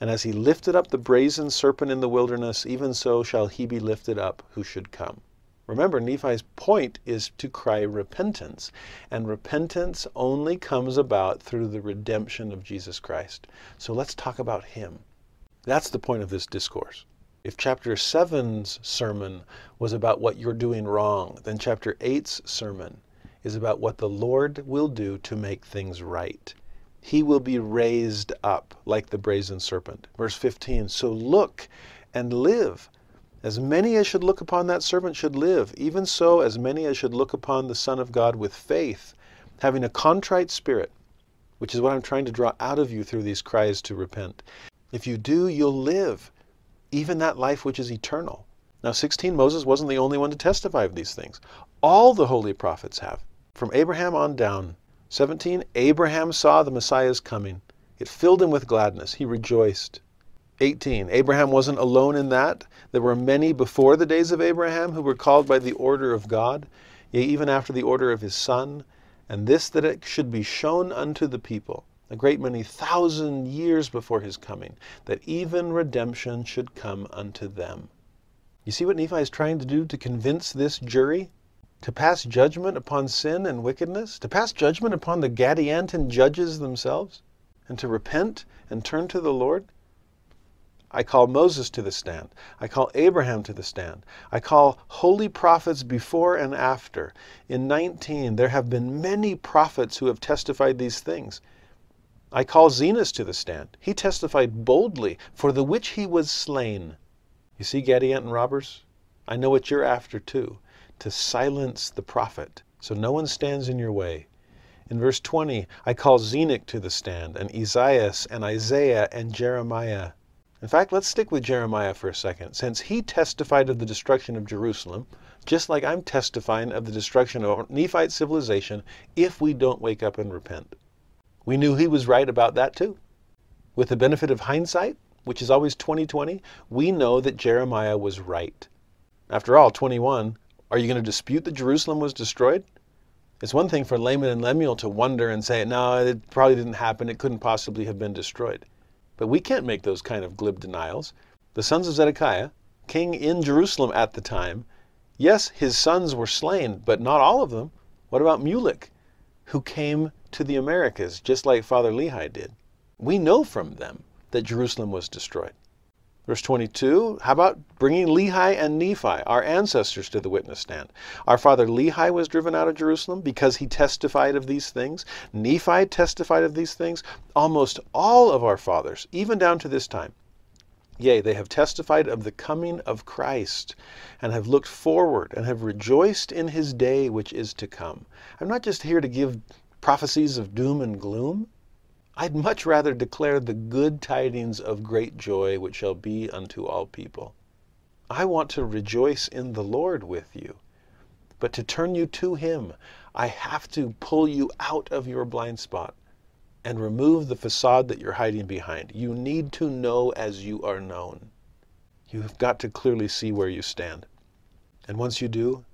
And as he lifted up the brazen serpent in the wilderness, even so shall he be lifted up who should come. Remember, Nephi's point is to cry repentance. And repentance only comes about through the redemption of Jesus Christ. So let's talk about him. That's the point of this discourse. If chapter 7's sermon was about what you're doing wrong, then chapter 8's sermon is about what the Lord will do to make things right. He will be raised up like the brazen serpent. Verse 15 So look and live. As many as should look upon that servant should live, even so, as many as should look upon the Son of God with faith, having a contrite spirit, which is what I'm trying to draw out of you through these cries to repent. If you do, you'll live, even that life which is eternal. Now, 16, Moses wasn't the only one to testify of these things. All the holy prophets have from Abraham on down. 17. Abraham saw the Messiah's coming. It filled him with gladness. He rejoiced. 18. Abraham wasn't alone in that. There were many before the days of Abraham who were called by the order of God, yea, even after the order of his Son, and this that it should be shown unto the people, a great many thousand years before his coming, that even redemption should come unto them. You see what Nephi is trying to do to convince this jury? to pass judgment upon sin and wickedness, to pass judgment upon the Gadianton judges themselves, and to repent and turn to the Lord? I call Moses to the stand. I call Abraham to the stand. I call holy prophets before and after. In 19, there have been many prophets who have testified these things. I call Zenos to the stand. He testified boldly, for the which he was slain. You see, Gadianton robbers? I know what you're after too to silence the prophet so no one stands in your way. In verse 20, I call Zenock to the stand, and Esaias, and Isaiah, and Jeremiah. In fact, let's stick with Jeremiah for a second, since he testified of the destruction of Jerusalem, just like I'm testifying of the destruction of Nephite civilization if we don't wake up and repent. We knew he was right about that too. With the benefit of hindsight, which is always 2020, we know that Jeremiah was right. After all, 21, are you going to dispute that Jerusalem was destroyed? It's one thing for Laman and Lemuel to wonder and say, no, it probably didn't happen. It couldn't possibly have been destroyed. But we can't make those kind of glib denials. The sons of Zedekiah, king in Jerusalem at the time, yes, his sons were slain, but not all of them. What about Mulek, who came to the Americas just like Father Lehi did? We know from them that Jerusalem was destroyed. Verse 22, how about bringing Lehi and Nephi, our ancestors, to the witness stand? Our father Lehi was driven out of Jerusalem because he testified of these things. Nephi testified of these things. Almost all of our fathers, even down to this time, Yea, they have testified of the coming of Christ, and have looked forward, and have rejoiced in his day which is to come. I'm not just here to give prophecies of doom and gloom. I'd much rather declare the good tidings of great joy which shall be unto all people. I want to rejoice in the Lord with you. But to turn you to Him, I have to pull you out of your blind spot and remove the facade that you're hiding behind. You need to know as you are known. You've got to clearly see where you stand. And once you do,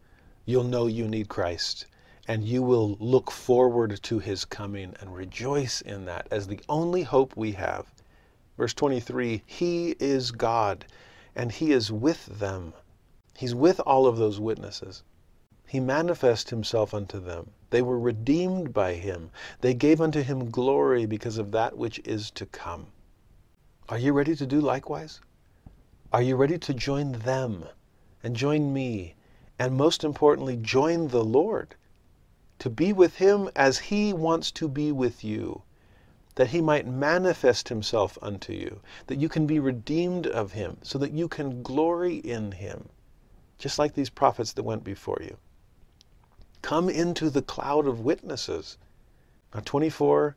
you'll know you need Christ and you will look forward to his coming and rejoice in that as the only hope we have. Verse 23 He is God, and He is with them. He's with all of those witnesses. He manifests Himself unto them. They were redeemed by Him. They gave unto Him glory because of that which is to come. Are you ready to do likewise? Are you ready to join them and join me? And most importantly, join the Lord to be with him as he wants to be with you, that he might manifest himself unto you, that you can be redeemed of him, so that you can glory in him, just like these prophets that went before you. Come into the cloud of witnesses. Now, 24,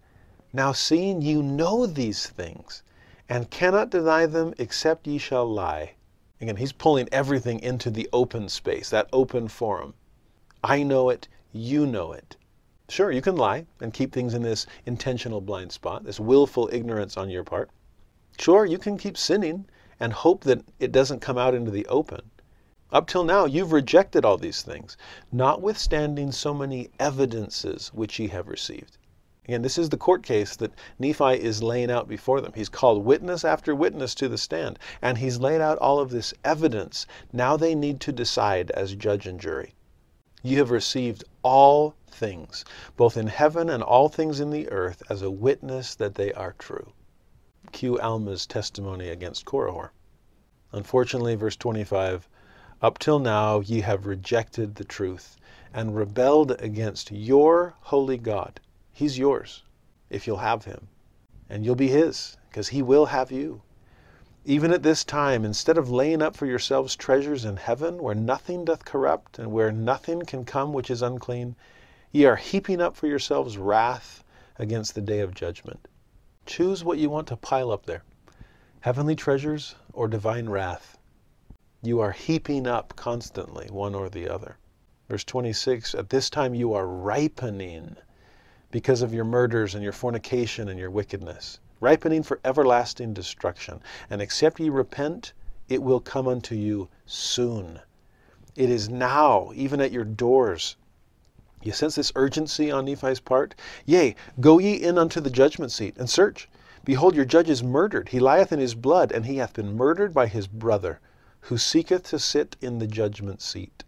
now seeing you know these things, and cannot deny them except ye shall lie. Again, he's pulling everything into the open space, that open forum. I know it, you know it. Sure, you can lie and keep things in this intentional blind spot, this willful ignorance on your part. Sure, you can keep sinning and hope that it doesn't come out into the open. Up till now, you've rejected all these things, notwithstanding so many evidences which ye have received. Again, this is the court case that Nephi is laying out before them. He's called witness after witness to the stand, and he's laid out all of this evidence. Now they need to decide as judge and jury. You have received all things, both in heaven and all things in the earth, as a witness that they are true. Q. Alma's testimony against Korihor. Unfortunately, verse 25, up till now ye have rejected the truth and rebelled against your holy God. He's yours if you'll have him. And you'll be his because he will have you. Even at this time, instead of laying up for yourselves treasures in heaven, where nothing doth corrupt, and where nothing can come which is unclean, ye are heaping up for yourselves wrath against the day of judgment. Choose what you want to pile up there heavenly treasures or divine wrath. You are heaping up constantly, one or the other. Verse 26 At this time you are ripening because of your murders and your fornication and your wickedness ripening for everlasting destruction. And except ye repent, it will come unto you soon. It is now, even at your doors. You sense this urgency on Nephi's part? Yea, go ye in unto the judgment seat, and search. Behold, your judge is murdered. He lieth in his blood, and he hath been murdered by his brother, who seeketh to sit in the judgment seat.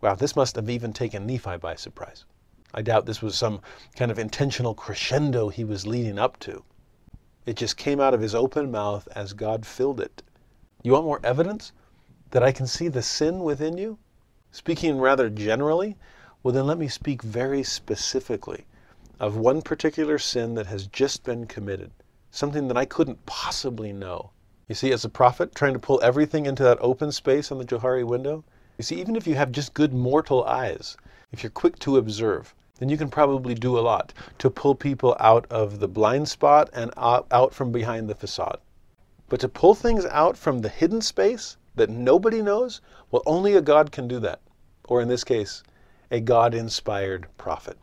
Wow, this must have even taken Nephi by surprise. I doubt this was some kind of intentional crescendo he was leading up to. It just came out of his open mouth as God filled it. You want more evidence that I can see the sin within you? Speaking rather generally, well, then let me speak very specifically of one particular sin that has just been committed, something that I couldn't possibly know. You see, as a prophet, trying to pull everything into that open space on the Johari window, you see, even if you have just good mortal eyes, if you're quick to observe, then you can probably do a lot to pull people out of the blind spot and out from behind the facade. But to pull things out from the hidden space that nobody knows, well, only a God can do that. Or in this case, a God inspired prophet.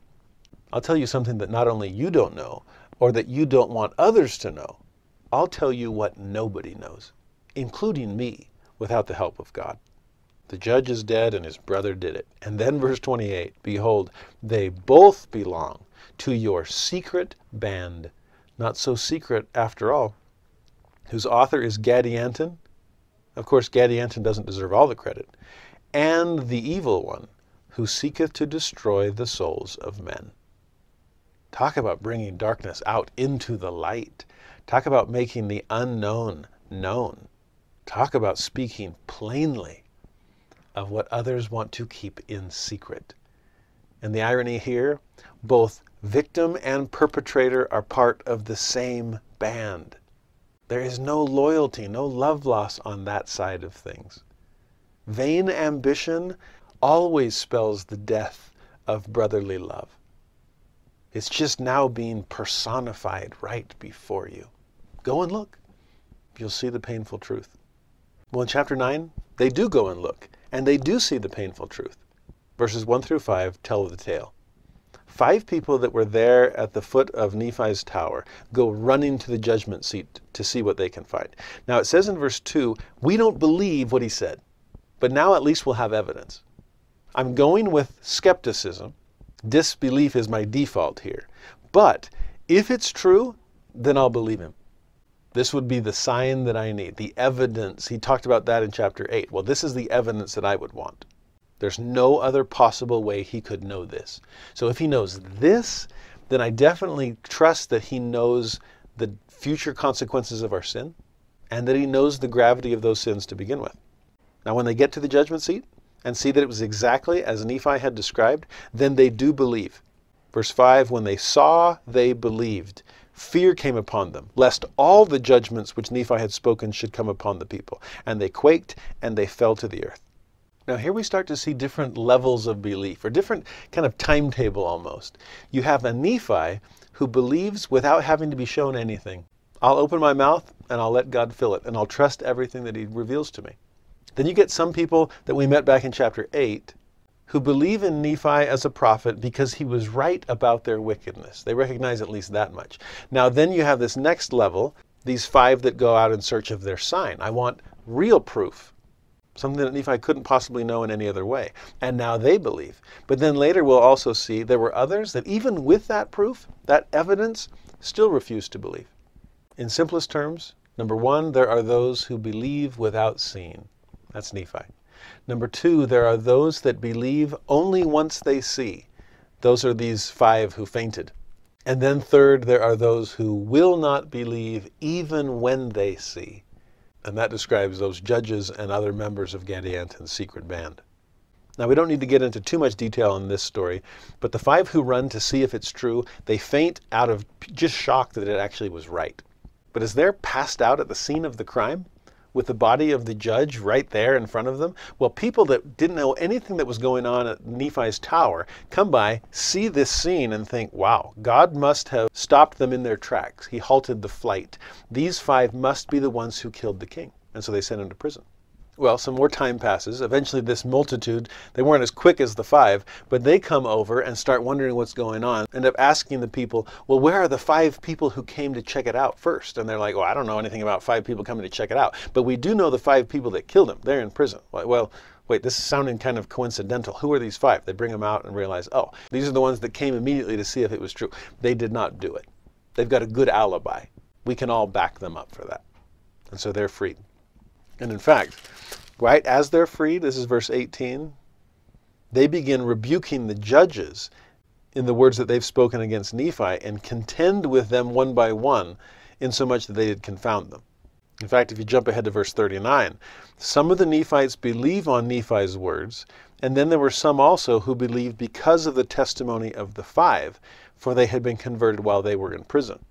I'll tell you something that not only you don't know, or that you don't want others to know. I'll tell you what nobody knows, including me, without the help of God. The judge is dead and his brother did it. And then verse 28 Behold, they both belong to your secret band, not so secret after all, whose author is Gadianton. Of course, Gadianton doesn't deserve all the credit. And the evil one, who seeketh to destroy the souls of men. Talk about bringing darkness out into the light. Talk about making the unknown known. Talk about speaking plainly of what others want to keep in secret. And the irony here both victim and perpetrator are part of the same band. There is no loyalty, no love loss on that side of things. Vain ambition always spells the death of brotherly love. It's just now being personified right before you. Go and look. You'll see the painful truth. Well, in chapter 9, they do go and look. And they do see the painful truth. Verses 1 through 5 tell the tale. Five people that were there at the foot of Nephi's tower go running to the judgment seat to see what they can find. Now it says in verse 2, we don't believe what he said. but now at least we'll have evidence. I'm going with skepticism. Disbelief is my default here. But if it's true, then I'll believe him. This would be the sign that I need, the evidence. He talked about that in chapter 8. Well, this is the evidence that I would want. There's no other possible way he could know this. So if he knows this, then I definitely trust that he knows the future consequences of our sin and that he knows the gravity of those sins to begin with. Now, when they get to the judgment seat and see that it was exactly as Nephi had described, then they do believe. Verse 5 When they saw, they believed. Fear came upon them, lest all the judgments which Nephi had spoken should come upon the people. And they quaked and they fell to the earth. Now, here we start to see different levels of belief, or different kind of timetable almost. You have a Nephi who believes without having to be shown anything. I'll open my mouth and I'll let God fill it, and I'll trust everything that He reveals to me. Then you get some people that we met back in chapter 8 who believe in Nephi as a prophet because he was right about their wickedness. They recognize at least that much. Now, then you have this next level, these five that go out in search of their sign. I want real proof something that Nephi couldn't possibly know in any other way. And now they believe. But then later we'll also see there were others that even with that proof, that evidence, still refused to believe. In simplest terms, number one, there are those who believe without seeing. That's Nephi. Number two, there are those that believe only once they see. Those are these five who fainted. And then third, there are those who will not believe even when they see and that describes those judges and other members of Gadianton's secret band. Now, we don't need to get into too much detail in this story, but the five who run to see if it's true, they faint out of just shock that it actually was right. But as they're passed out at the scene of the crime, with the body of the judge right there in front of them? Well, people that didn't know anything that was going on at Nephi's tower come by, see this scene, and think, wow, God must have stopped them in their tracks. He halted the flight. These five must be the ones who killed the king. And so they sent him to prison. Well, some more time passes. Eventually, this multitude, they weren't as quick as the five, but they come over and start wondering what's going on. End up asking the people, well, where are the five people who came to check it out first? And they're like, well, I don't know anything about five people coming to check it out. But we do know the five people that killed him. They're in prison. Well, wait, this is sounding kind of coincidental. Who are these five? They bring them out and realize, oh, these are the ones that came immediately to see if it was true. They did not do it. They've got a good alibi. We can all back them up for that. And so they're freed. And in fact, right as they're freed, this is verse 18, they begin rebuking the judges in the words that they've spoken against Nephi and contend with them one by one, insomuch that they did confound them. In fact, if you jump ahead to verse 39, some of the Nephites believe on Nephi's words, and then there were some also who believed because of the testimony of the five, for they had been converted while they were in prison.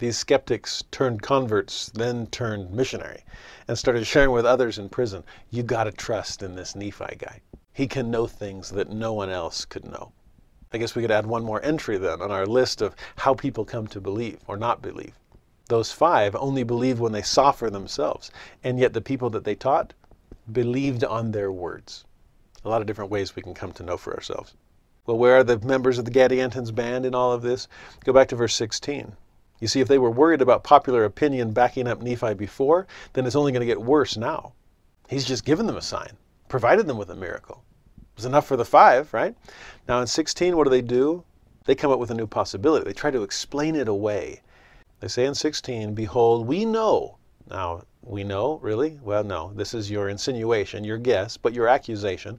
These skeptics turned converts, then turned missionary, and started sharing with others in prison. You got to trust in this Nephi guy. He can know things that no one else could know. I guess we could add one more entry then on our list of how people come to believe or not believe. Those five only believed when they saw for themselves, and yet the people that they taught believed on their words. A lot of different ways we can come to know for ourselves. Well, where are the members of the Gadiantons band in all of this? Go back to verse 16. You see, if they were worried about popular opinion backing up Nephi before, then it's only going to get worse now. He's just given them a sign, provided them with a miracle. It was enough for the five, right? Now in 16, what do they do? They come up with a new possibility. They try to explain it away. They say in 16, Behold, we know. Now, we know, really? Well, no. This is your insinuation, your guess, but your accusation.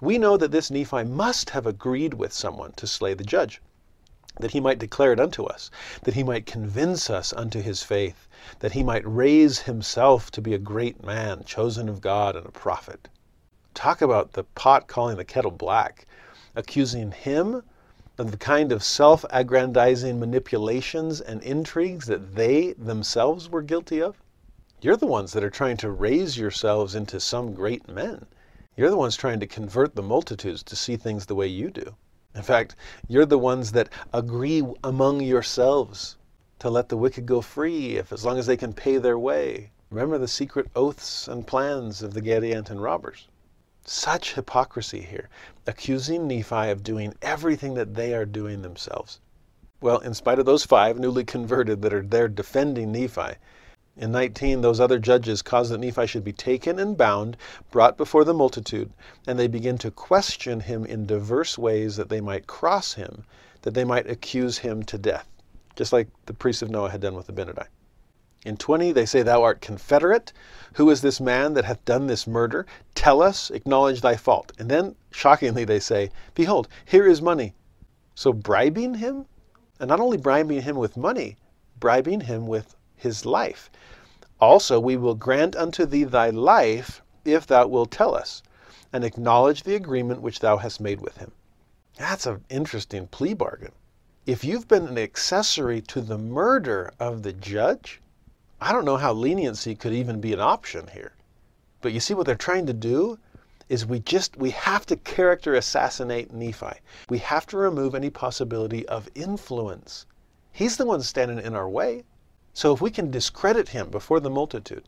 We know that this Nephi must have agreed with someone to slay the judge that he might declare it unto us, that he might convince us unto his faith, that he might raise himself to be a great man, chosen of God and a prophet. Talk about the pot calling the kettle black, accusing him of the kind of self aggrandizing manipulations and intrigues that they themselves were guilty of. You're the ones that are trying to raise yourselves into some great men. You're the ones trying to convert the multitudes to see things the way you do. In fact, you're the ones that agree among yourselves to let the wicked go free if as long as they can pay their way. Remember the secret oaths and plans of the Gadianton robbers. Such hypocrisy here, accusing Nephi of doing everything that they are doing themselves. Well, in spite of those five newly converted that are there defending Nephi, In 19, those other judges cause that Nephi should be taken and bound, brought before the multitude, and they begin to question him in diverse ways that they might cross him, that they might accuse him to death, just like the priests of Noah had done with Abinadi. In 20, they say, Thou art confederate. Who is this man that hath done this murder? Tell us, acknowledge thy fault. And then, shockingly, they say, Behold, here is money. So bribing him, and not only bribing him with money, bribing him with his life. Also, we will grant unto thee thy life if thou wilt tell us, and acknowledge the agreement which thou hast made with him. That's an interesting plea bargain. If you've been an accessory to the murder of the judge, I don't know how leniency could even be an option here. But you see what they're trying to do is we just we have to character assassinate Nephi. We have to remove any possibility of influence. He's the one standing in our way. So if we can discredit him before the multitude,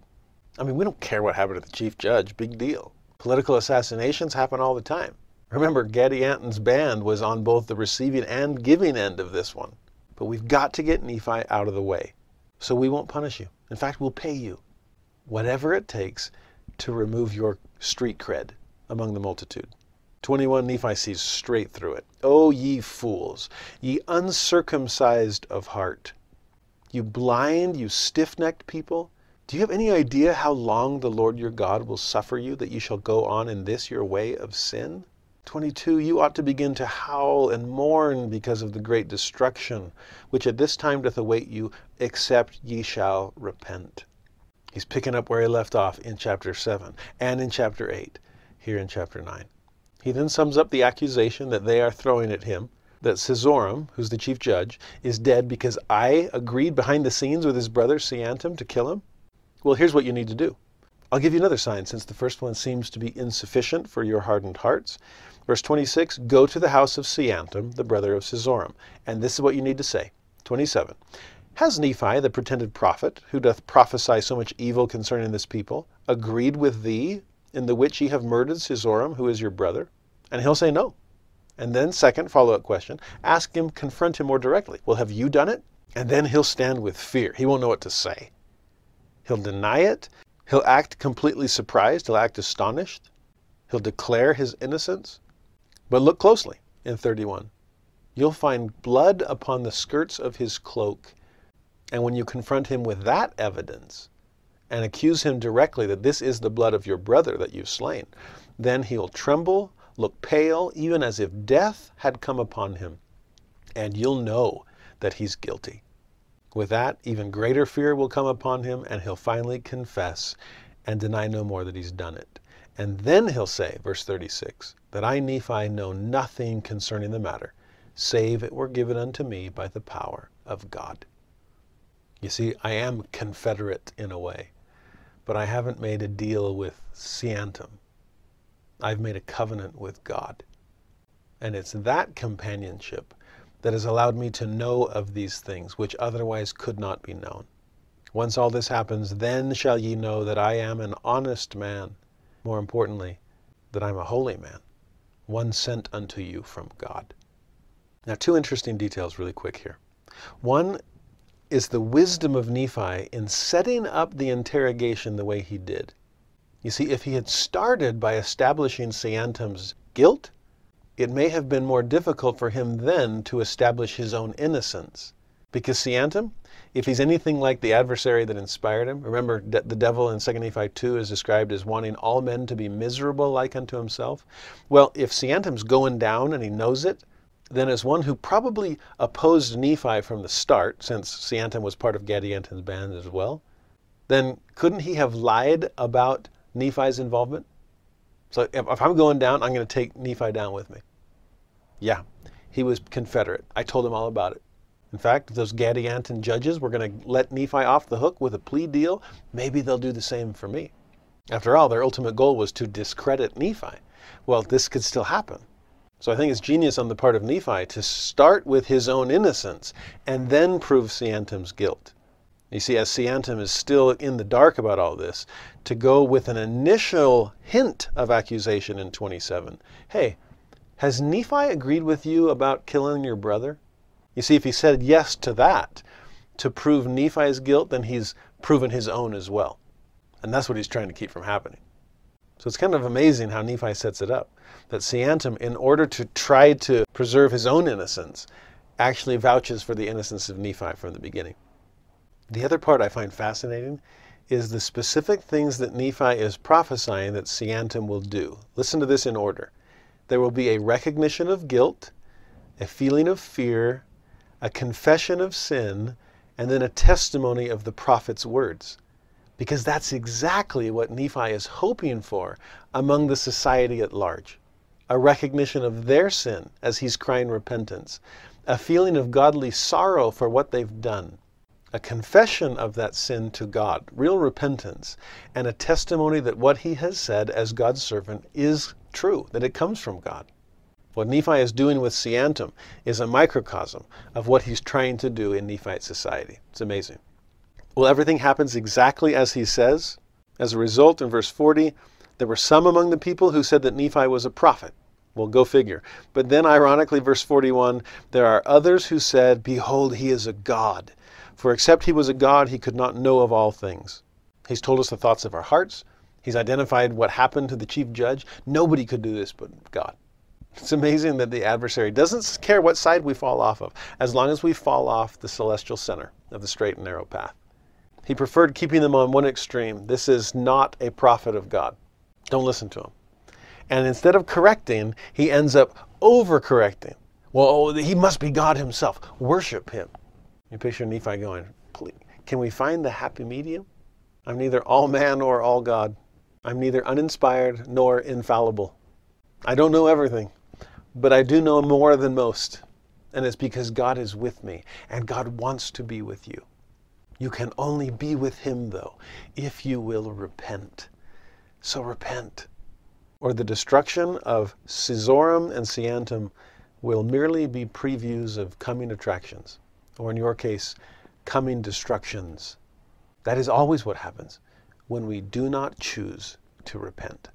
I mean, we don't care what happened to the chief judge, big deal. Political assassinations happen all the time. Remember, Gadianton's band was on both the receiving and giving end of this one. But we've got to get Nephi out of the way. So we won't punish you. In fact, we'll pay you whatever it takes to remove your street cred among the multitude. 21 Nephi sees straight through it. O ye fools, ye uncircumcised of heart, you blind, you stiff necked people, do you have any idea how long the Lord your God will suffer you that you shall go on in this your way of sin? 22 You ought to begin to howl and mourn because of the great destruction which at this time doth await you, except ye shall repent. He's picking up where he left off in chapter 7 and in chapter 8, here in chapter 9. He then sums up the accusation that they are throwing at him that Seezoram, who's the chief judge, is dead because I agreed behind the scenes with his brother Seantum to kill him? Well, here's what you need to do. I'll give you another sign since the first one seems to be insufficient for your hardened hearts. Verse 26 Go to the house of Seantum, the brother of Seezoram. And this is what you need to say. 27 Has Nephi, the pretended prophet, who doth prophesy so much evil concerning this people, agreed with thee in the which ye have murdered Seezoram, who is your brother? And he'll say no. And then, second follow up question ask him, confront him more directly. Well, have you done it? And then he'll stand with fear. He won't know what to say. He'll deny it. He'll act completely surprised. He'll act astonished. He'll declare his innocence. But look closely in 31. You'll find blood upon the skirts of his cloak. And when you confront him with that evidence and accuse him directly that this is the blood of your brother that you've slain, then he'll tremble look pale, even as if death had come upon him, and you'll know that he's guilty. With that, even greater fear will come upon him, and he'll finally confess and deny no more that he's done it. And then he'll say, verse 36, that I, Nephi, know nothing concerning the matter, save it were given unto me by the power of God. You see, I am confederate in a way, but I haven't made a deal with Seantum. I've made a covenant with God. And it's that companionship that has allowed me to know of these things which otherwise could not be known. Once all this happens, then shall ye know that I am an honest man. More importantly, that I'm a holy man, one sent unto you from God. Now, two interesting details, really quick here. One is the wisdom of Nephi in setting up the interrogation the way he did. You see, if he had started by establishing Seantum's guilt, it may have been more difficult for him then to establish his own innocence. Because Seantum, if he's anything like the adversary that inspired him, remember that the devil in 2 Nephi 2 is described as wanting all men to be miserable like unto himself. Well, if Seantum's going down and he knows it, then as one who probably opposed Nephi from the start, since Seantum was part of Gadianton's band as well, then couldn't he have lied about Nephi's involvement? So if, if I'm going down, I'm going to take Nephi down with me. Yeah, he was Confederate. I told him all about it. In fact, those Gadianton judges were going to let Nephi off the hook with a plea deal, maybe they'll do the same for me. After all, their ultimate goal was to discredit Nephi. Well, this could still happen. So I think it's genius on the part of Nephi to start with his own innocence and then prove Seantum's guilt. You see, as Seantum is still in the dark about all this, to go with an initial hint of accusation in 27. Hey, has Nephi agreed with you about killing your brother? You see, if he said yes to that, to prove Nephi's guilt, then he's proven his own as well. And that's what he's trying to keep from happening. So it's kind of amazing how Nephi sets it up. That Seantum, in order to try to preserve his own innocence, actually vouches for the innocence of Nephi from the beginning. The other part I find fascinating is the specific things that Nephi is prophesying that Seantum will do. Listen to this in order. There will be a recognition of guilt, a feeling of fear, a confession of sin, and then a testimony of the prophet's words. Because that's exactly what Nephi is hoping for among the society at large. A recognition of their sin as he's crying repentance, a feeling of godly sorrow for what they've done, a confession of that sin to God, real repentance, and a testimony that what he has said as God's servant is true, that it comes from God. What Nephi is doing with Seantum is a microcosm of what he's trying to do in Nephite society. It's amazing. Well, everything happens exactly as he says. As a result, in verse 40, there were some among the people who said that Nephi was a prophet. Well, go figure. But then, ironically, verse 41, there are others who said, Behold, he is a God. For except he was a God, he could not know of all things. He's told us the thoughts of our hearts. He's identified what happened to the chief judge. Nobody could do this but God. It's amazing that the adversary doesn't care what side we fall off of, as long as we fall off the celestial center of the straight and narrow path. He preferred keeping them on one extreme. This is not a prophet of God. Don't listen to him. And instead of correcting, he ends up overcorrecting. Well, oh, he must be God himself. Worship him. You picture Nephi going, Can we find the happy medium? I'm neither all man or all God. I'm neither uninspired nor infallible. I don't know everything. But I do know more than most. And it's because God is with me and God wants to be with you. You can only be with Him, though, if you will repent. So repent. Or the destruction of Seezoram and Seantum will merely be previews of coming attractions, or in your case, coming destructions. That is always what happens when we do not choose to repent.